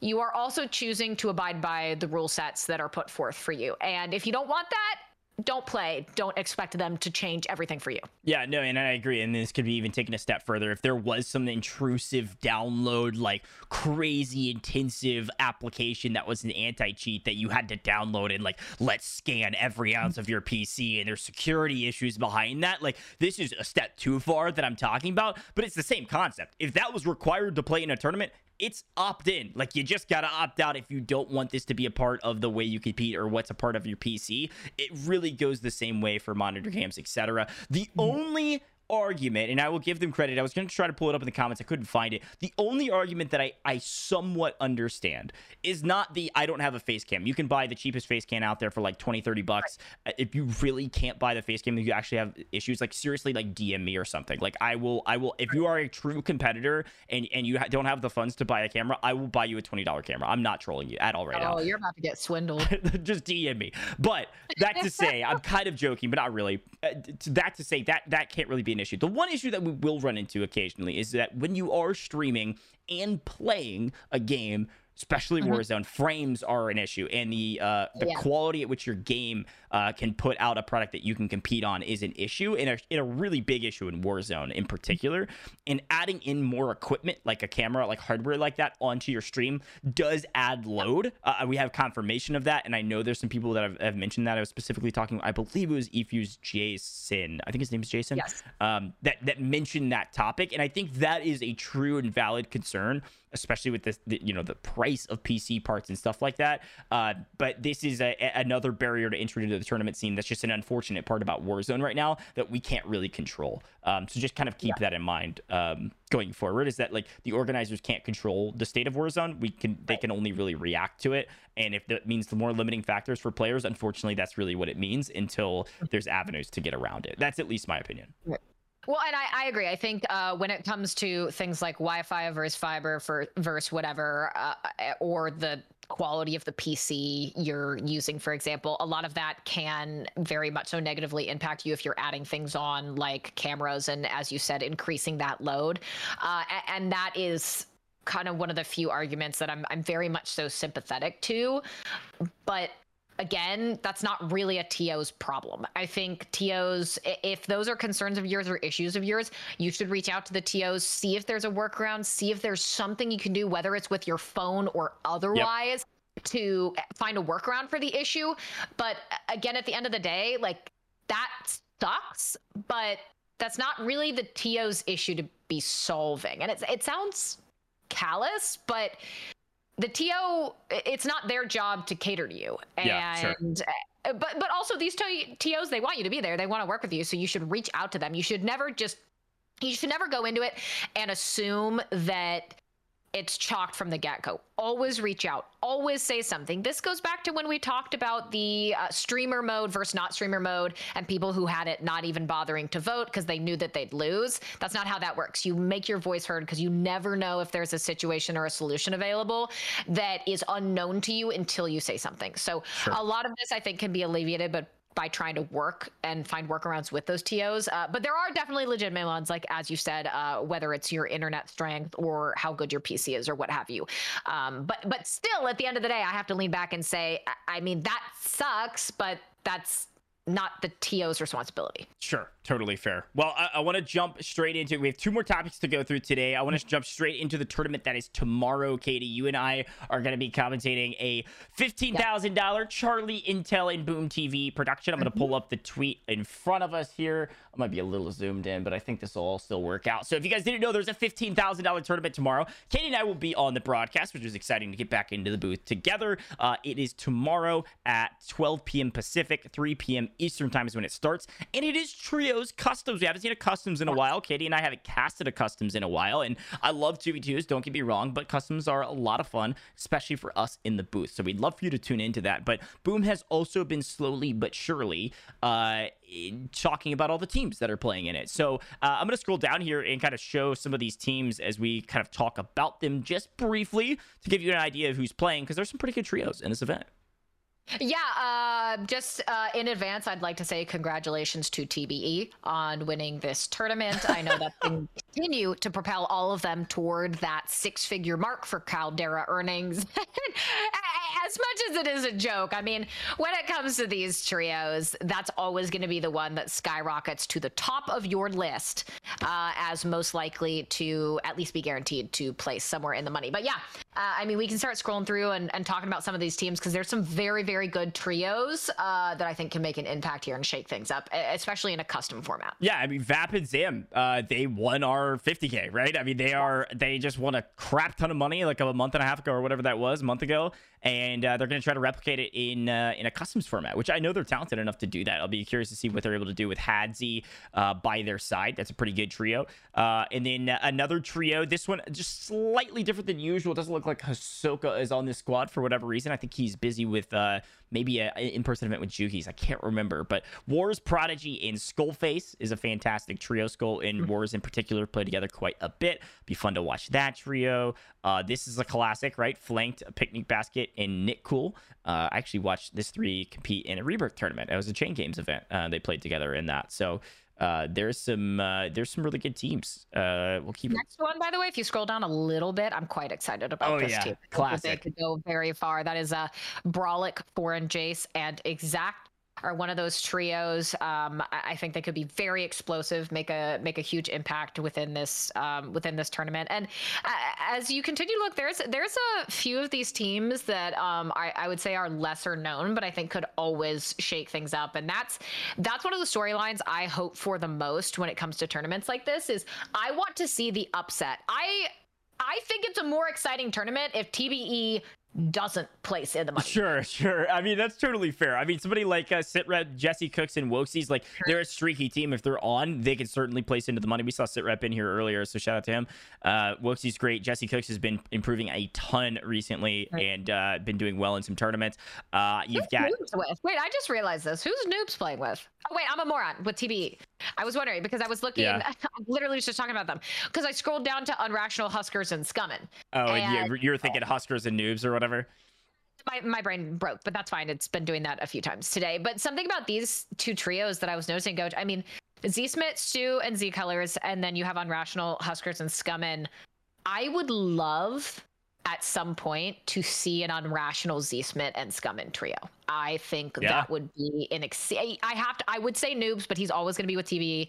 you are also choosing to abide by the rule sets that are put forth for you. And if you don't want that don't play don't expect them to change everything for you Yeah, no, and I agree. And this could be even taken a step further. If there was some intrusive download, like crazy intensive application that was an anti cheat that you had to download and like let's scan every ounce of your PC and there's security issues behind that, like this is a step too far that I'm talking about. But it's the same concept. If that was required to play in a tournament, it's opt in. Like you just gotta opt out if you don't want this to be a part of the way you compete or what's a part of your PC. It really goes the same way for monitor cams, etc. The mm-hmm. only argument, and I will give them credit. I was going to try to pull it up in the comments. I couldn't find it. The only argument that I, I somewhat understand is not the I don't have a face cam. You can buy the cheapest face cam out there for like 20, 30 bucks. Uh, If you really can't buy the face cam, if you actually have issues, like seriously, like DM me or something. Like I will, I will, if you are a true competitor and, and you don't have the funds to buy a camera, I will buy you a $20 camera. I'm not trolling you at all right now oh you're about to get swindled *laughs* just DM me. But that to say, I'm kind of joking, but not really. Uh, that to say that that can't really be an issue. The one issue that we will run into occasionally is that when you are streaming and playing a game, especially Warzone, frames are an issue, and the uh, the Yeah. quality at which your game uh, can put out a product that you can compete on is an issue, and a, and a really big issue in Warzone in particular. And adding in more equipment like a camera, like hardware like that, onto your stream does add load. Uh, we have confirmation of that, and I know there's some people that have, have mentioned that. I was specifically talking, I believe it was Efuse Jason. I think his name is Jason. Yes. Um, that that mentioned that topic, and I think that is a true and valid concern, especially with this, the, you know, the price of PC parts and stuff like that. Uh, but this is a, a, another barrier to entry into the tournament scene. That's just an unfortunate part about Warzone right now that we can't really control. Um, so just kind of keep yeah. that in mind um, going forward. Is that like the organizers can't control the state of Warzone? We can they can only really react to it. And if that means the more limiting factors for players, unfortunately, that's really what it means until there's avenues to get around it. That's at least my opinion. Well, and I, I agree. I think uh, when it comes to things like Wi-Fi versus fiber for versus whatever, uh, or the quality of the PC you're using, for example, a lot of that can very much so negatively impact you if you're adding things on like cameras and, as you said, increasing that load. Uh, and that is kind of one of the few arguments that I'm I'm very much so sympathetic to. But again, that's not really a TO's problem. I think TOs, if those are concerns of yours or issues of yours, you should reach out to the TOs, see if there's a workaround, see if there's something you can do, whether it's with your phone or otherwise. Yep. To find a workaround for the issue. But again, at the end of the day, like that sucks, but that's not really the TO's issue to be solving. And it's, it sounds callous, but the TO, it's not their job to cater to you. And yeah, sure. Uh, but but also these TOs, they want you to be there. They want to work with you. So you should reach out to them. You should never just you should never go into it and assume that it's chalked from the get go. Always reach out, always say something. This goes back to when we talked about the uh, streamer mode versus not streamer mode and people who had it not even bothering to vote because they knew that they'd lose. That's not how that works. You make your voice heard because you never know if there's a situation or a solution available that is unknown to you until you say something. So sure. a lot of this I think can be alleviated, but by trying to work and find workarounds with those TOs. Uh, but there are definitely legitimate ones, like as you said, uh, whether it's your internet strength or how good your PC is or what have you. Um, but but still, at the end of the day, I have to lean back and say, I, I mean, that sucks, but that's not the TO's responsibility. Sure, totally fair. Well, I, I want to jump straight into. We have two more topics to go through today. I want to mm-hmm. jump straight into the tournament that is tomorrow. Katie, you and I are going to be commentating a fifteen thousand dollar Charlie Intel and Boom TV production. I'm going to mm-hmm. pull up the tweet in front of us here. I might be a little zoomed in, but I think this will all still work out. So if you guys didn't know, there's a fifteen thousand dollar tournament tomorrow. Katie and I will be on the broadcast, which is exciting to get back into the booth together. Uh, it is tomorrow at 12 p.m. Pacific, 3 p.m. Eastern time is when it starts. And it is trios customs. We haven't seen a customs in a while. Katie and I haven't casted a customs in a while. And I love 2v2s, don't get me wrong, but customs are a lot of fun, especially for us in the booth. So we'd love for you to tune into that. But Boom has also been slowly but surely uh, talking about all the teams that are playing in it. So uh, I'm going to scroll down here and kind of show some of these teams as we kind of talk about them just briefly to give you an idea of who's playing because there's some pretty good trios in this event. Yeah, uh, just uh, in advance, I'd like to say congratulations to TBE on winning this tournament. I know that can *laughs* continue to propel all of them toward that six figure mark for Caldera earnings. *laughs* as much as it is a joke, I mean, when it comes to these trios, that's always going to be the one that skyrockets to the top of your list uh, as most likely to at least be guaranteed to place somewhere in the money. But yeah, uh, I mean, we can start scrolling through and, and talking about some of these teams because there's some very, very very good trios uh, that I think can make an impact here and shake things up, especially in a custom format. Yeah, I mean, Vapid Zam, uh, they won our 50k, right? I mean, they are they just won a crap ton of money like a month and a half ago or whatever that was, a month ago, and uh, they're going to try to replicate it in uh, in a customs format, which I know they're talented enough to do that. I'll be curious to see what they're able to do with Hadzi uh, by their side. That's a pretty good trio. Uh, and then another trio. This one just slightly different than usual. It doesn't look like Hisoka is on this squad for whatever reason. I think he's busy with uh, maybe an in-person event with Juki's. I can't remember, but Wars Prodigy and Skullface is a fantastic trio. Skull and mm-hmm. Wars in particular play together quite a bit. Be fun to watch that trio. Uh, this is a classic, right? Flanked a Picnic Basket and Nick Cool. Uh, I actually watched this three compete in a Rebirth tournament. It was a Chain Games event. Uh, they played together in that. So uh, there's some uh, there's some really good teams. Uh, we'll keep next one by the way. If you scroll down a little bit, I'm quite excited about oh, this yeah. team. Classic. They could go very far. That is a uh, Brolic, Foreign Jace, and Exact are one of those trios. Um, I think they could be very explosive, make a make a huge impact within this um, within this tournament. And uh, as you continue to look, there's there's a few of these teams that um, I, I, would say are lesser known, but I think could always shake things up. And that's that's one of the storylines I hope for the most when it comes to tournaments like this. Is I want to see the upset. I I think it's a more exciting tournament if TBE doesn't place in the money. Sure, sure. I mean, that's totally fair. I mean, somebody like uh, Sitrep, Jesse Cooks, and Woxies, like they're a streaky team. If they're on, they can certainly place into the money. We saw Sitrep in here earlier, so shout out to him. Uh, Woxie's great. Jesse Cooks has been improving a ton recently Right. and uh, been doing well in some tournaments. Uh, you've Who's got? Wait, I just realized this. Who's Noobs playing with? Oh wait, I'm a moron with TBE. I was wondering because I was looking. Yeah. *laughs* I literally was just talking about them because I scrolled down to Unrational Huskers and Scummn. oh, and and- you, you're thinking Huskers and Noobs or whatever. My, my brain broke, but that's fine. It's been doing that a few times today. But something about these two trios that I was noticing, Coach. I mean, Z Smith, Stu, and Z Colors, and then you have Unrational, Huskers, and Scummn. I would love at some point to see an Unrational Z Smith and Scummn trio. I think Yeah. that would be an ex- I have to. I would say noobs, but he's always going to be with TBE.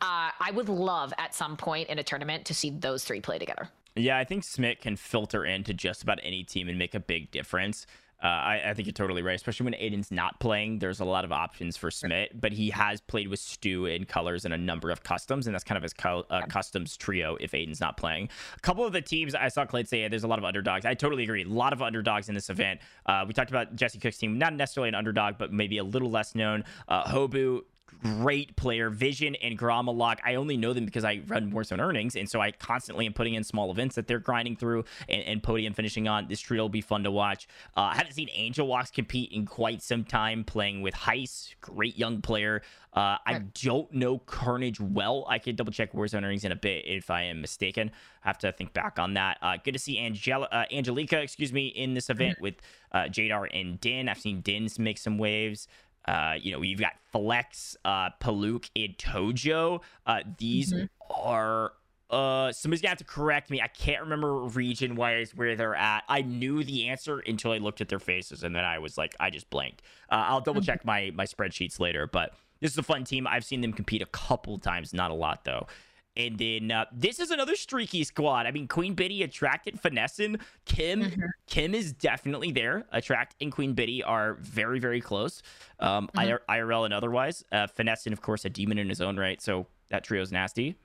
Uh, I would love at some point in a tournament to see those three play together. Yeah, I think Smith can filter into just about any team and make a big difference. Uh, I, I think you're totally right, especially when Aiden's not playing. There's a lot of options for Smith, but he has played with Stu in colors and a number of customs, and that's kind of his co- uh, customs trio if Aiden's not playing. A couple of the teams I saw Clay say there's a lot of underdogs. I totally agree. A lot of underdogs in this event. Uh, we talked about Jesse Cook's team, not necessarily an underdog, but maybe a little less known. Uh, Hobu, great player. Vision and Gramalok, I only know them because I run Warzone earnings, and so I constantly am putting in small events that they're grinding through and, and podium finishing on. This trio will be fun to watch. Uh, I haven't seen Angel Walks compete in quite some time, playing with Heist, great young player. Uh, I don't know Carnage well. I could double check Warzone earnings in a bit if I am mistaken. I have to think back on that. Uh, good to see Angela, uh, Angelica, excuse me, in this event with uh, Jadar and Din. I've seen Din's make some waves. Uh, you know, you've got Flex, uh, Paluk, and Tojo. Uh, these are. Uh, somebody's gonna have to correct me. I can't remember region wise where they're at. I knew the answer until I looked at their faces, and then I was like, I just blanked. Uh, I'll double check my my spreadsheets later, but this is a fun team. I've seen them compete a couple times, not a lot though. And then uh, this is another streaky squad. I mean, Queen Biddy attracted Finessin. Chem, chem is definitely there. Attract and Queen Biddy are very, very close. Um, IR- IRL and otherwise. Uh, Finessin, of course, a demon in his own right. So that trio's nasty.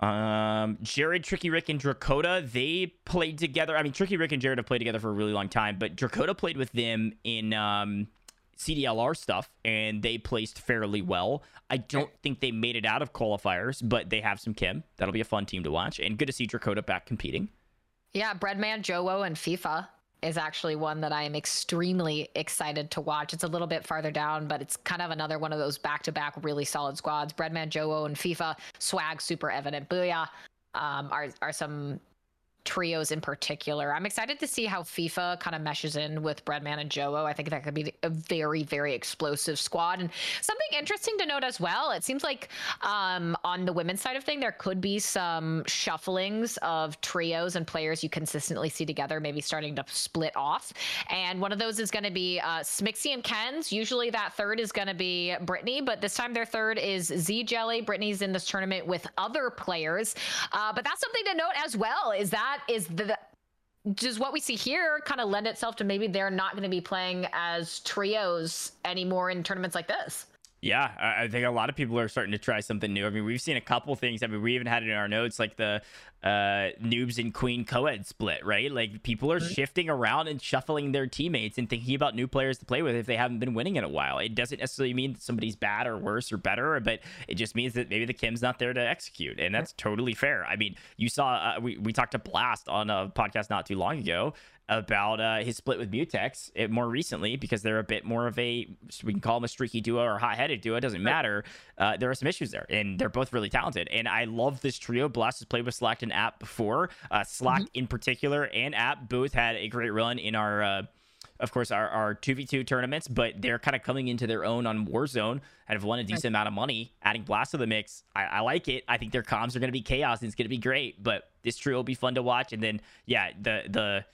Um, Jared, Tricky Rick, and Drakota, they played together. I mean, Tricky Rick and Jared have played together for a really long time, but Drakota played with them in um, CDLR stuff, and they placed fairly well. I don't think they made it out of qualifiers, but they have some chem. That'll be a fun team to watch, and good to see Drakota back competing. Yeah, Breadman, JoeWo, and FIFA is actually one that I am extremely excited to watch. It's a little bit farther down, but it's kind of another one of those back-to-back really solid squads. Breadman, JoeWo, and FIFA. Swag, super evident. Booyah um, are are some trios in particular. I'm excited to see how FIFA kind of meshes in with Breadman and JoeWo. I think that could be a very, very explosive squad. And something interesting to note as well, it seems like um, on the women's side of thing, there could be some shufflings of trios and players you consistently see together, maybe starting to split off. And one of those is going to be uh, and Ken's. Usually that third is going to be Brittany, but this time their third is Z Jelly. Brittany's in this tournament with other players. Uh, but that's something to note as well, is that is the does what we see here kind of lend itself to maybe they're not going to be playing as trios anymore in tournaments like this? Yeah, I think a lot of people are starting to try something new. I mean, we've seen a couple things. I mean, we even had it in our notes, like the uh, noobs and queen co-ed split, right? Like people are shifting around and shuffling their teammates and thinking about new players to play with if they haven't been winning in a while. It doesn't necessarily mean that somebody's bad or worse or better, but it just means that maybe the chem's not there to execute, and that's totally fair. I mean, you saw uh, we we talked to Blast on a podcast not too long ago about uh, his split with Mutex uh, more recently because they're a bit more of a we can call them a streaky duo or hot headed duo. It doesn't matter. Uh, there are some issues there, and they're both really talented. And I love this trio. Blast has played with Slack and App before. Uh, Slack in particular and App both had a great run in our. Uh, of course, our, our 2v2 tournaments, but they're kind of coming into their own on Warzone and have won a decent amount of money. Adding Blast to the mix, I, I like it. I think their comms are going to be chaos and it's going to be great, but this trio will be fun to watch. And then, yeah, the, the,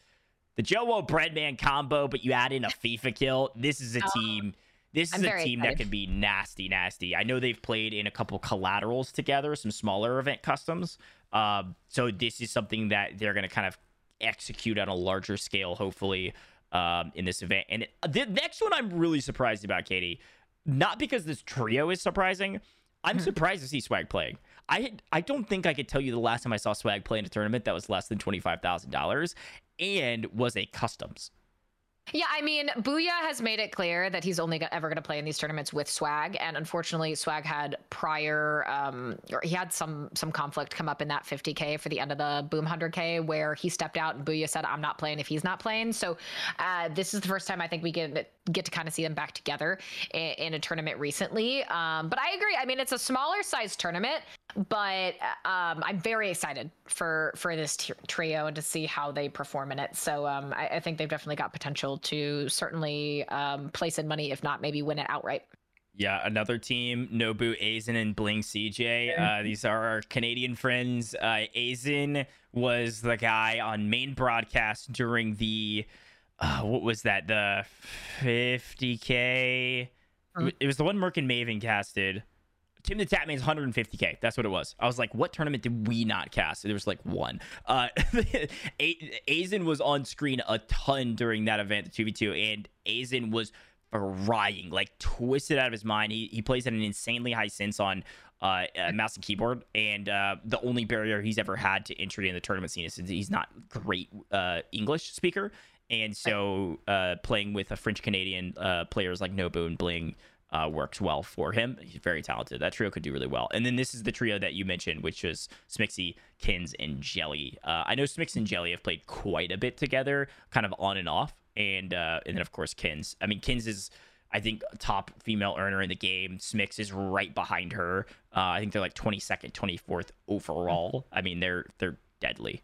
the Joe Breadman combo, but you add in a FIFA kill. This is a team. This I'm is a team that can be nasty, nasty. I know they've played in a couple collaterals together, some smaller event customs. Um, so this is something that they're going to kind of execute on a larger scale, hopefully, um, in this event. And the next one, I'm really surprised about, Katie. Not because this trio is surprising. I'm surprised to see Swag playing. I had, I don't think I could tell you the last time I saw Swag play in a tournament that was less than twenty five thousand dollars, and was a customs. Yeah, I mean, Booyah has made it clear that he's only ever going to play in these tournaments with Swag, and unfortunately, Swag had prior, um, or he had some some conflict come up in that 50k for the end of the Boom 100k, where he stepped out and Booyah said, "I'm not playing if he's not playing." So, uh, this is the first time I think we get get to kind of see them back together in, in a tournament recently. Um, but I agree. I mean, it's a smaller size tournament, but um, I'm very excited for for this t- trio and to see how they perform in it. So um, I, I, think they've definitely got potential to certainly um, place in money, if not maybe win it outright. Yeah, another team, Nobu, Aizen, and Bling CJ. Uh, these are our Canadian friends. Uh, Aizen was the guy on main broadcast during the, uh, what was that? The 50K. Mm-hmm. It was the one Merc and Maven casted. Tim the Tatman's 150k. That's what it was. I was like, what tournament did we not cast? There was like one. Uh, *laughs* Aizen was on screen a ton during that event, the 2v2, and Aizen was frying, like twisted out of his mind. He, he plays at an insanely high sense on uh, mouse and keyboard, and uh, the only barrier he's ever had to entry in the tournament scene is he's not great uh, English speaker, and so uh, playing with a French Canadian uh, players like Nobu and Bling uh, works well for him. He's very talented. That trio could do really well. And then this is the trio that you mentioned, which was Smixy, Kins, and Jelly. Uh, I know Smix and Jelly have played quite a bit together, kind of on and off. And uh, and then of course Kins. I mean Kins is I think top female earner in the game. Smix is right behind her. Uh, I think they're like 22nd, 24th overall. I mean they're they're deadly.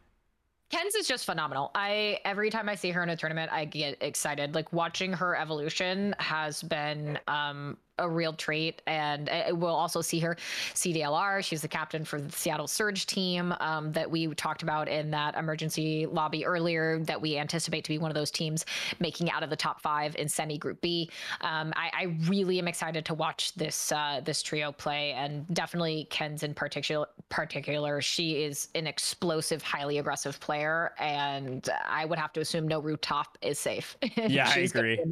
Kens is just phenomenal. I every time I see her in a tournament, I get excited. Like watching her evolution has been um, a real trait. And we'll also see her CDLR. She's the captain for the Seattle Surge team um, that we talked about in that emergency lobby earlier. That we anticipate to be one of those teams making out of the top five in Semi Group B. Um, I, I really am excited to watch this uh, this trio play, and definitely Ken's in particular. Particular, she is an explosive, highly aggressive player, and I would have to assume no rooftop is safe. *laughs* Yeah, I agree.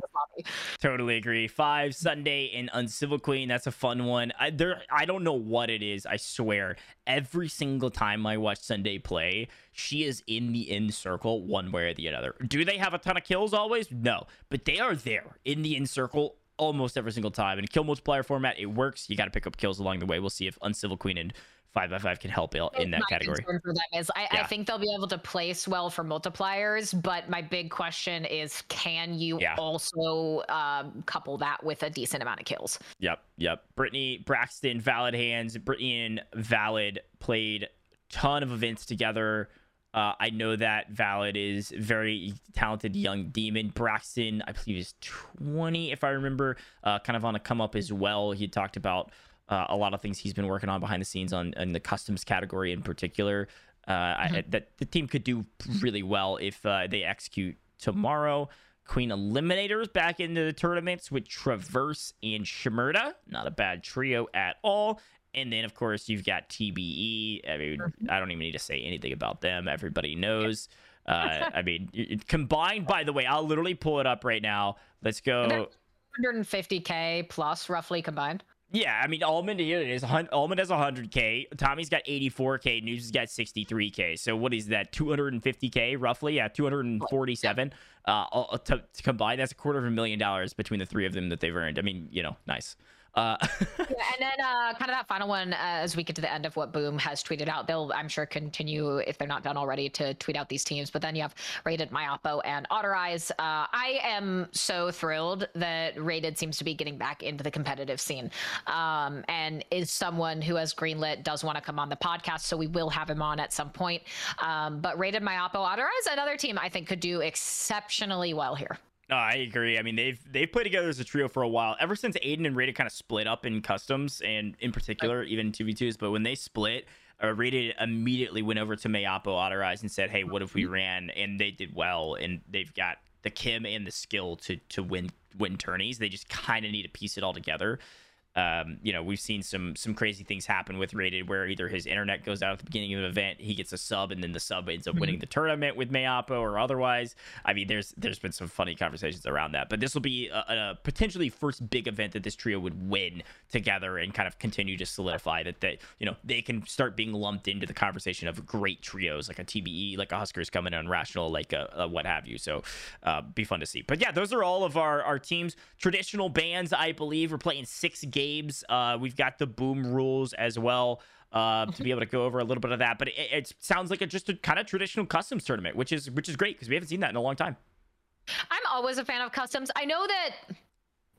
Totally agree. Five Sunday in Uncivil Queen. That's a fun one. I there I don't know what it is. I swear. Every single time I watch Sunday play, she is in the in circle one way or the other. Do they have a ton of kills always? No, but they are there in the in circle almost every single time. In kill multiplier format, it works. You got to pick up kills along the way. We'll see if Uncivil Queen and five by five can help in that category. For them is I, yeah. I, think they'll be able to place well for multipliers, but my big question is, can you yeah. also um, couple that with a decent amount of kills? Yep, yep. Brittany Braxton, Valid Hands, Brittany and Valid played ton of events together. Uh, I know that Valid is very talented young demon. Braxton, I believe, is 20, if I remember, uh, kind of on a come up as well. He talked about uh, a lot of things he's been working on behind the scenes on in the customs category in particular. Uh, mm-hmm. I, that the team could do really well if uh, they execute tomorrow. Queen Eliminators back into the tournaments with Traverse and Shimurda. Not a bad trio at all. And then, of course, you've got TBE. I mean, mm-hmm. I don't even need to say anything about them. Everybody knows. Uh, *laughs* I mean, combined, by the way, I'll literally pull it up right now. Let's go. 150K plus roughly combined. Yeah, I mean, Almond here is Almond has 100k. Tommy's got 84k. News has got 63k. So what is that? 250k roughly? Yeah, 247. Uh, to, to combine, that's a quarter of a million dollars between the three of them that they've earned. I mean, you know, nice. Uh, yeah, *laughs* and then uh, kind of that final one uh, as we get to the end of what Boom has tweeted out. They'll, I'm sure, continue if they're not done already to tweet out these teams. But then you have Rated, Myapo, and Otterize. Uh, I am so thrilled that Rated seems to be getting back into the competitive scene, um, and is someone who has greenlit does want to come on the podcast. So we will have him on at some point. Um, but Rated, Myapo, Otterize, another team I think could do exceptionally well here. No, I agree. I mean, they've they've played together as a trio for a while. Ever since Aiden and Rated kind of split up in customs, and in particular, even two v twos. But when they split, uh, Rated immediately went over to Mayapo Otterize and said, "Hey, what if we mm-hmm. ran?" And they did well, and they've got the chem and the skill to to win win tourneys. They just kind of need to piece it all together. Um, you know, we've seen some some crazy things happen with Rated where either his internet goes out at the beginning of an event, he gets a sub, and then the sub ends up winning the tournament with Mayappo or otherwise. I mean, there's there's been some funny conversations around that, but this will be a, a potentially first big event that this trio would win together and kind of continue to solidify that they you know they can start being lumped into the conversation of great trios like a TBE, like a Huskers coming on Rational, like a, a what have you. So uh, be fun to see. But yeah, those are all of our our teams. Traditional bands, I believe, we're playing six games games. Uh, we've got the boom rules as well. Uh, to be able to go over a little bit of that, but it, it sounds like a, just a kind of traditional customs tournament, which is which is great because we haven't seen that in a long time. I'm always a fan of customs. I know that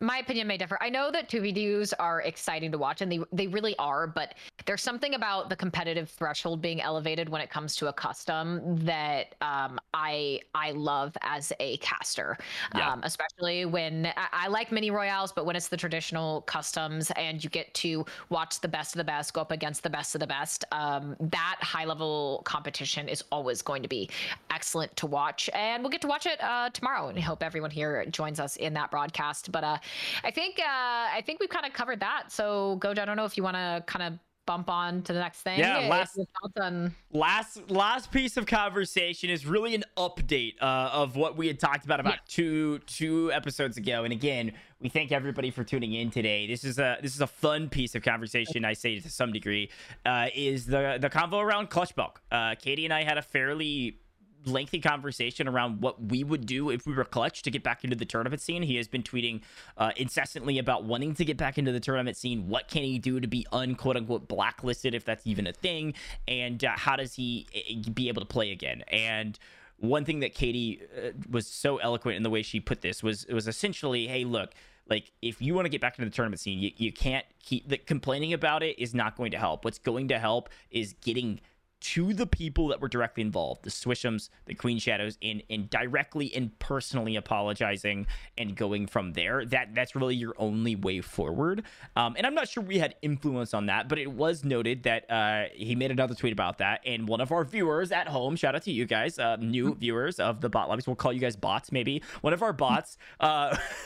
my opinion may differ. I know that 2v2s are exciting to watch and they they really are, but there's something about the competitive threshold being elevated when it comes to a custom that um, I I love as a caster. Yeah. Um, especially when I, I, like mini royales, but when it's the traditional customs and you get to watch the best of the best go up against the best of the best, um, that high level competition is always going to be excellent to watch. And we'll get to watch it uh, tomorrow. And I hope everyone here joins us in that broadcast. But uh, I think uh, I think we've kind of covered that. So, Gojj, I don't know if you want to kind of bump on to the next thing. Yeah, last last last piece of conversation is really an update uh, of what we had talked about about yeah. two two episodes ago. And again, we thank everybody for tuning in today. This is a this is a fun piece of conversation. I say to some degree, uh, is the the convo around clutch bulk. Uh, Katie and I had a fairly lengthy conversation around what we would do if we were clutch to get back into the tournament scene. He has been tweeting uh, incessantly about wanting to get back into the tournament scene. What can he do to be unquote unquote blacklisted, if that's even a thing? And uh, how does he eh, be able to play again? And one thing that Katie uh, was so eloquent in the way she put this was was essentially, hey, look, like if you want to get back into the tournament scene, you, you can't keep the complaining about it is not going to help. What's going to help is getting to the people that were directly involved, the Swishums, the Queen Shadows, in and directly and personally apologizing and going from there. That that's really your only way forward. Um, and I'm not sure we had influence on that, but it was noted that uh, he made another tweet about that, and one of our viewers at home, shout out to you guys, uh, new *laughs* viewers of the bot lobbies, we'll call you guys bots maybe. One of our bots uh, *laughs*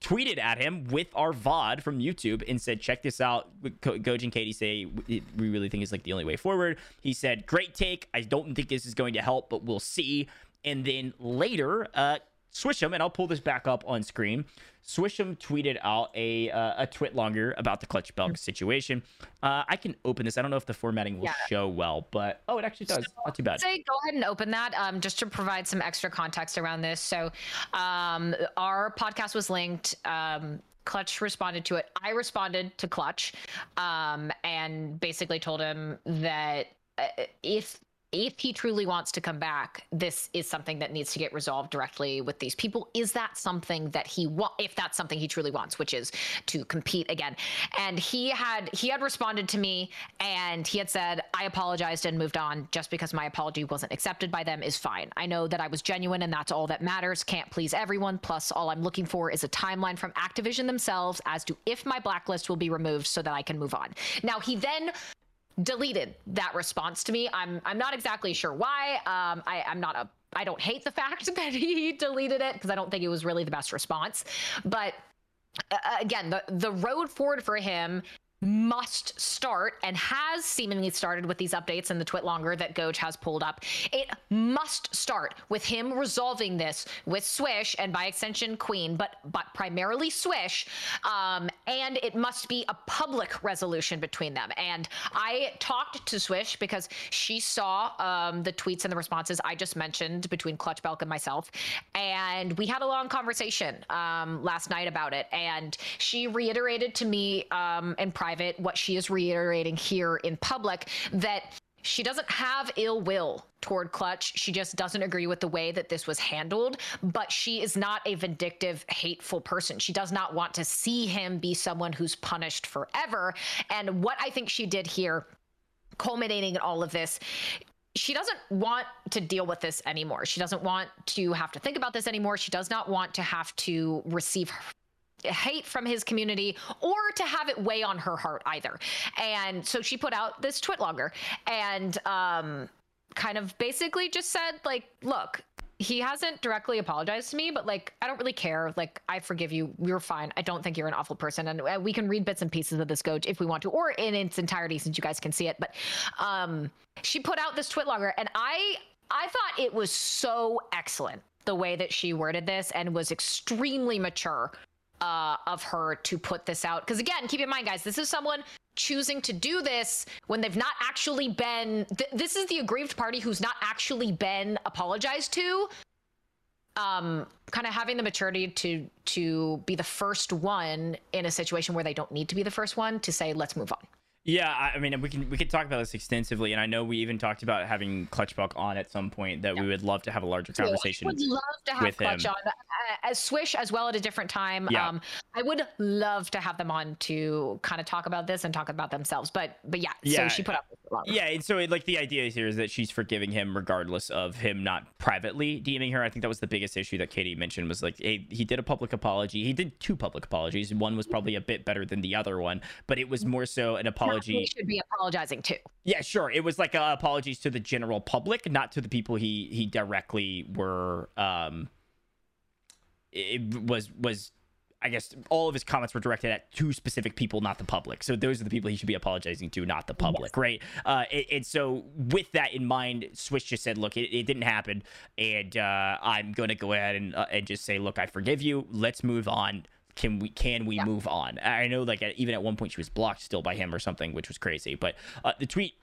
tweeted at him with our VOD from YouTube and said, check this out. Gojj and Katie say we really think it's like the only way forward. He said, great take. I don't think this is going to help, but we'll see. And then later, uh, Swisham, and I'll pull this back up on screen. Swisham tweeted out a uh, a TwitLonger about the clutch belt situation. Uh, I can open this. I don't know if the formatting will yeah. show well, but oh, it actually does. So, Not too bad. Say go ahead and open that um, just to provide some extra context around this. So um, our podcast was linked. Um, Clutch responded to it. I responded to Clutch um, and basically told him that uh, if if he truly wants to come back, this is something that needs to get resolved directly with these people. Is that something that he want? If that's something he truly wants, which is to compete again, and he had he had responded to me and he had said, "I apologized and moved on. Just because my apology wasn't accepted by them is fine. I know that I was genuine and that's all that matters. Can't please everyone. Plus, all I'm looking for is a timeline from Activision themselves as to if my blacklist will be removed so that I can move on." Now he then deleted that response to me. I'm I'm not exactly sure why. Um, I, I'm not a I don't hate the *laughs* fact that he deleted it because I don't think it was really the best response. But uh, again, the the road forward for him must start and has seemingly started with these updates and the TwitLonger that Gojj has pulled up. It must start with him resolving this with Swish and by extension Queen, but but primarily Swish. Um, and it must be a public resolution between them. And I talked to Swish because she saw um, the tweets and the responses I just mentioned between Clutch Belk and myself, and we had a long conversation um, last night about it. And she reiterated to me um, in private private, what she is reiterating here in public, that she doesn't have ill will toward Clutch. She just doesn't agree with the way that this was handled, but she is not a vindictive, hateful person. She does not want to see him be someone who's punished forever. And what I think she did here, culminating in all of this, she doesn't want to deal with this anymore. She doesn't want to have to think about this anymore. She does not want to have to receive hate from his community or to have it weigh on her heart either. And so she put out this TwitLonger and um, kind of basically just said, like, look, he hasn't directly apologized to me, but like I don't really care. Like I forgive you. You're fine. I don't think you're an awful person, and uh, we can read bits and pieces of this Gojj if we want to, or in its entirety since you guys can see it. But um, she put out this TwitLonger, and I I thought it was so excellent the way that she worded this and was extremely mature uh, of her to put this out. Because again, keep in mind, guys, this is someone choosing to do this when they've not actually been. Th- this is the aggrieved party who's not actually been apologized to. Um, kind of having the maturity to to be the first one in a situation where they don't need to be the first one to say, let's move on. Yeah, I mean, we can we can talk about this extensively, and I know we even talked about having Clutchbuck on at some point. That yeah. we would love to have a larger conversation. I would love to have Clutch him. on uh, as Swish as well at a different time. Yeah. Um, I would love to have them on to kind of talk about this and talk about themselves. But but yeah, yeah. so she put up. A lot. Yeah, and so like the idea here is that she's forgiving him regardless of him not privately DMing her. I think that was the biggest issue that Katie mentioned was like, hey, he did a public apology. He did two public apologies. One was probably a bit better than the other one, but it was more so an apology apology. He should be apologizing too. Yeah, sure. It was like uh, apologies to the general public, not to the people he he directly were. Um, it was was I guess all of his comments were directed at two specific people, not the public. So those are the people he should be apologizing to, not the public, yes. right? Uh, and, and, so with that in mind, Swish just said, "Look, it, it didn't happen, and uh, I'm going to go ahead and uh, and just say, look, I forgive you. Let's move on can we can we yeah. move on? I know like even at one point she was blocked still by him or something, which was crazy. But uh, the tweet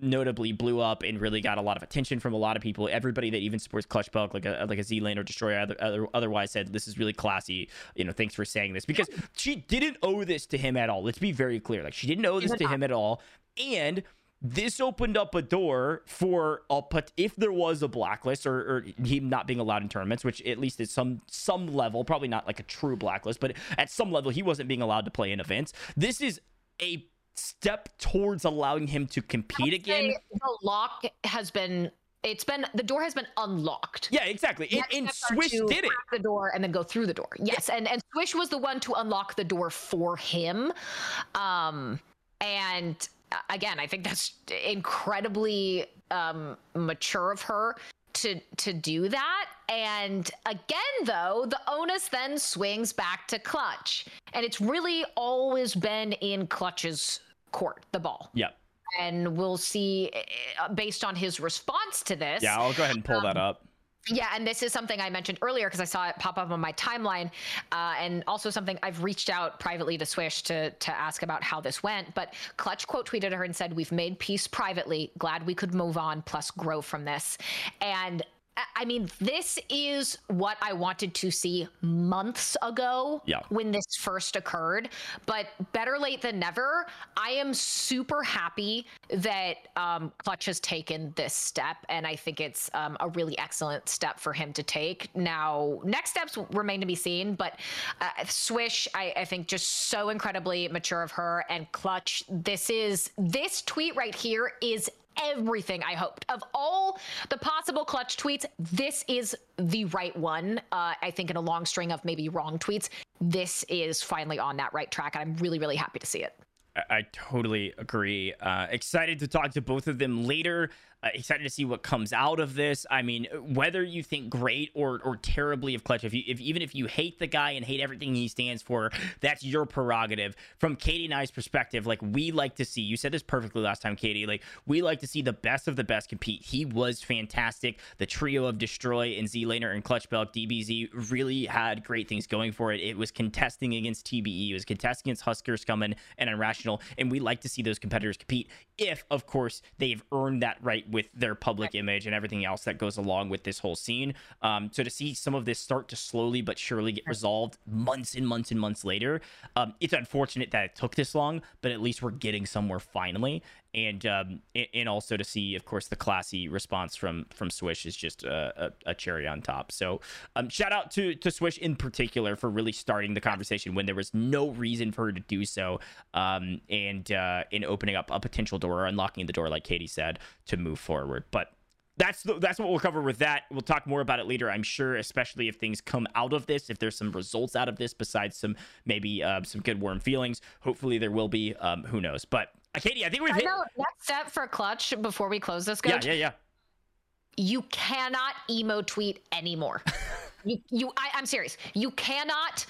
notably blew up and really got a lot of attention from a lot of people. Everybody that even supports Clutch Clutchbuck, like a like a Z Lane or Destroyer, other, other, otherwise said this is really classy. You know, thanks for saying this because she didn't owe this to him at all. Let's be very clear. Like she didn't owe this to him at all, and this opened up a door for a but if there was a blacklist or, or him not being allowed in tournaments, which at least at some some level, probably not like a true blacklist, but at some level he wasn't being allowed to play in events. This is a step towards allowing him to compete again. The lock has been it's been the door has been unlocked. Yeah, exactly. And, and Swish did it. The door and then go through the door. Yes, yeah. and and Swish was the one to unlock the door for him. Um, and again, I think that's incredibly um, mature of her to to do that. And again, though, the onus then swings back to Clutch, and it's really always been in Clutch's court, the ball. Yeah. And we'll see, uh, based on his response to this. Yeah, I'll go ahead and pull um, that up. Yeah, and this is something I mentioned earlier because I saw it pop up on my timeline, uh, and also something I've reached out privately to Swish to to ask about how this went. But Clutch quote tweeted her and said, "We've made peace privately. Glad we could move on, plus grow from this." And I mean, this is what I wanted to see months ago yeah. when this first occurred. But better late than never. I am super happy that um, Clutch has taken this step, and I think it's um, a really excellent step for him to take. Now, next steps remain to be seen, but uh, Swish, I, I think, just so incredibly mature of her, and Clutch. This is this tweet right here is everything I hoped. Of all the possible clutch tweets, this is the right one. Uh, I think in a long string of maybe wrong tweets, this is finally on that right track. And I'm really, really happy to see it. I, I totally agree. Uh, excited to talk to both of them later. Uh, excited to see what comes out of this. I mean, whether you think great or or terribly of Clutch, if you if even if you hate the guy and hate everything he stands for, that's your prerogative. From Katie and I's perspective, like we like to see. You said this perfectly last time, Katie. Like we like to see the best of the best compete. He was fantastic. The trio of Destroy and Z Laner and Clutch Belk DBZ really had great things going for it. It was contesting against TBE. It was contesting against Husker Scummn and Irrational, and we like to see those competitors compete. If, of course, they've earned that right with their public image and everything else that goes along with this whole scene. Um, so to see some of this start to slowly but surely get resolved months and months and months later, um, it's unfortunate that it took this long, but at least we're getting somewhere finally. And um, and also to see, of course, the classy response from from Swish is just a, a, a cherry on top. So um, shout out to to Swish in particular for really starting the conversation when there was no reason for her to do so, um, and uh, in opening up a potential door or unlocking the door, like Katie said, to move forward. But that's the, that's what we'll cover with that. We'll talk more about it later, I'm sure, especially if things come out of this, if there's some results out of this besides some maybe uh, some good warm feelings. Hopefully there will be. Um, who knows? But uh, Katie, I think we've hit. Know, next step for Clutch before we close this. Coach, yeah, yeah, yeah you cannot emo tweet anymore. *laughs* you, you, I, I'm serious. You cannot.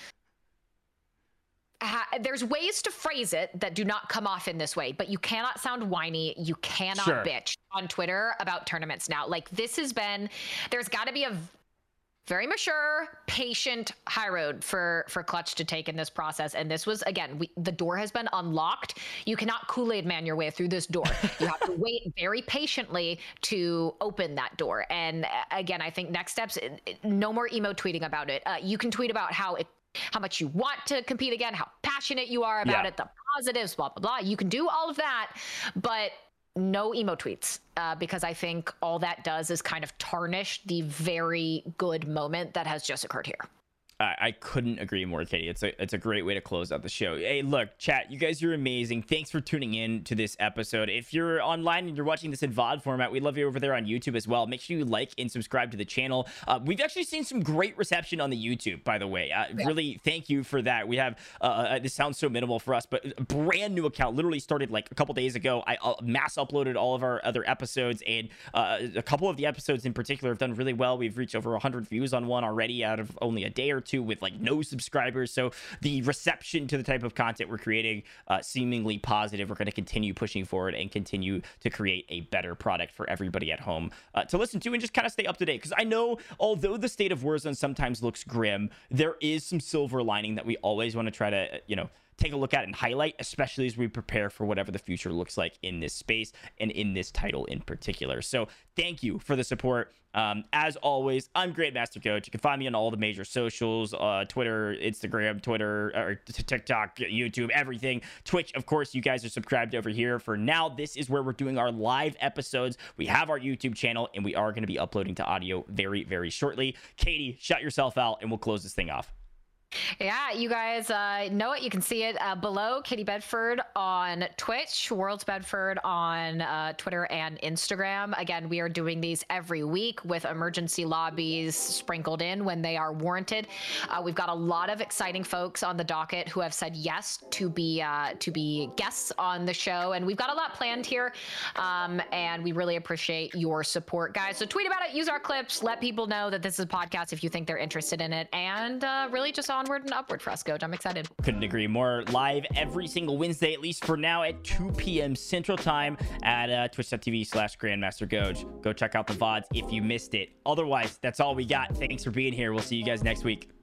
Ha- there's ways to phrase it that do not come off in this way, but you cannot sound whiny. You cannot Sure. bitch on Twitter about tournaments now. Like this has been. There's got to be a very mature, patient high road for for Clutch to take in this process. And this was again, we, the door has been unlocked. You cannot Kool Aid Man your way through this door. You have to *laughs* wait very patiently to open that door. And uh, again, I think next steps, no more emo tweeting about it. Uh, you can tweet about how it. How much you want to compete again, how passionate you are about Yeah. it, the positives, blah, blah, blah. You can do all of that, but no emo tweets uh, because I think all that does is kind of tarnish the very good moment that has just occurred here. I, I couldn't agree more, Katie. It's a it's a great way to close out the show. Hey, look, chat, you guys are amazing. Thanks for tuning in to this episode. If you're online and you're watching this in VOD format, we love you over there on YouTube as well. Make sure you like and subscribe to the channel. Uh, we've actually seen some great reception on the YouTube, by the way. Uh, Really, thank you for that. We have uh, uh, this sounds so minimal for us, but a brand new account literally started like a couple days ago. I uh, mass uploaded all of our other episodes, and uh, a couple of the episodes in particular have done really well. We've reached over 100 views on one already out of only a day or two with like no subscribers. So the reception to the type of content we're creating uh, seemingly positive. We're going to continue pushing forward and continue to create a better product for everybody at home uh, to listen to and just kind of stay up to date. Because I know, although the state of Warzone sometimes looks grim, there is some silver lining that we always want to try to, uh, you know, take a look at and highlight, especially as we prepare for whatever the future looks like in this space and in this title in particular. So thank you for the support. Um, as always, I'm Grandmaster Gojj. You can find me on all the major socials uh, Twitter, Instagram, Twitter, or TikTok, YouTube, everything. Twitch, of course, you guys are subscribed over here. For now, this is where we're doing our live episodes. We have our YouTube channel, and we are going to be uploading to audio very, very shortly. Katie, shut yourself out, and we'll close this thing off. Yeah, you guys uh, know it. You can see it uh, below Katie Bedford on Twitch, Worlds Bedford on uh, Twitter and Instagram. Again, we are doing these every week with emergency lobbies sprinkled in when they are warranted. Uh, we've got a lot of exciting folks on the docket who have said yes to be uh, to be guests on the show, and we've got a lot planned here. Um, and we really appreciate your support, guys. So tweet about it, use our clips, let people know that this is a podcast if you think they're interested in it, and uh, really just onward and upward for us, Gojj. I'm excited. Couldn't agree more. Live every single Wednesday, at least for now, at 2 p.m. Central Time at uh, twitch.tv slash Grandmaster Gojj. Go check out the VODs if you missed it. Otherwise, that's all we got. Thanks for being here. We'll see you guys next week.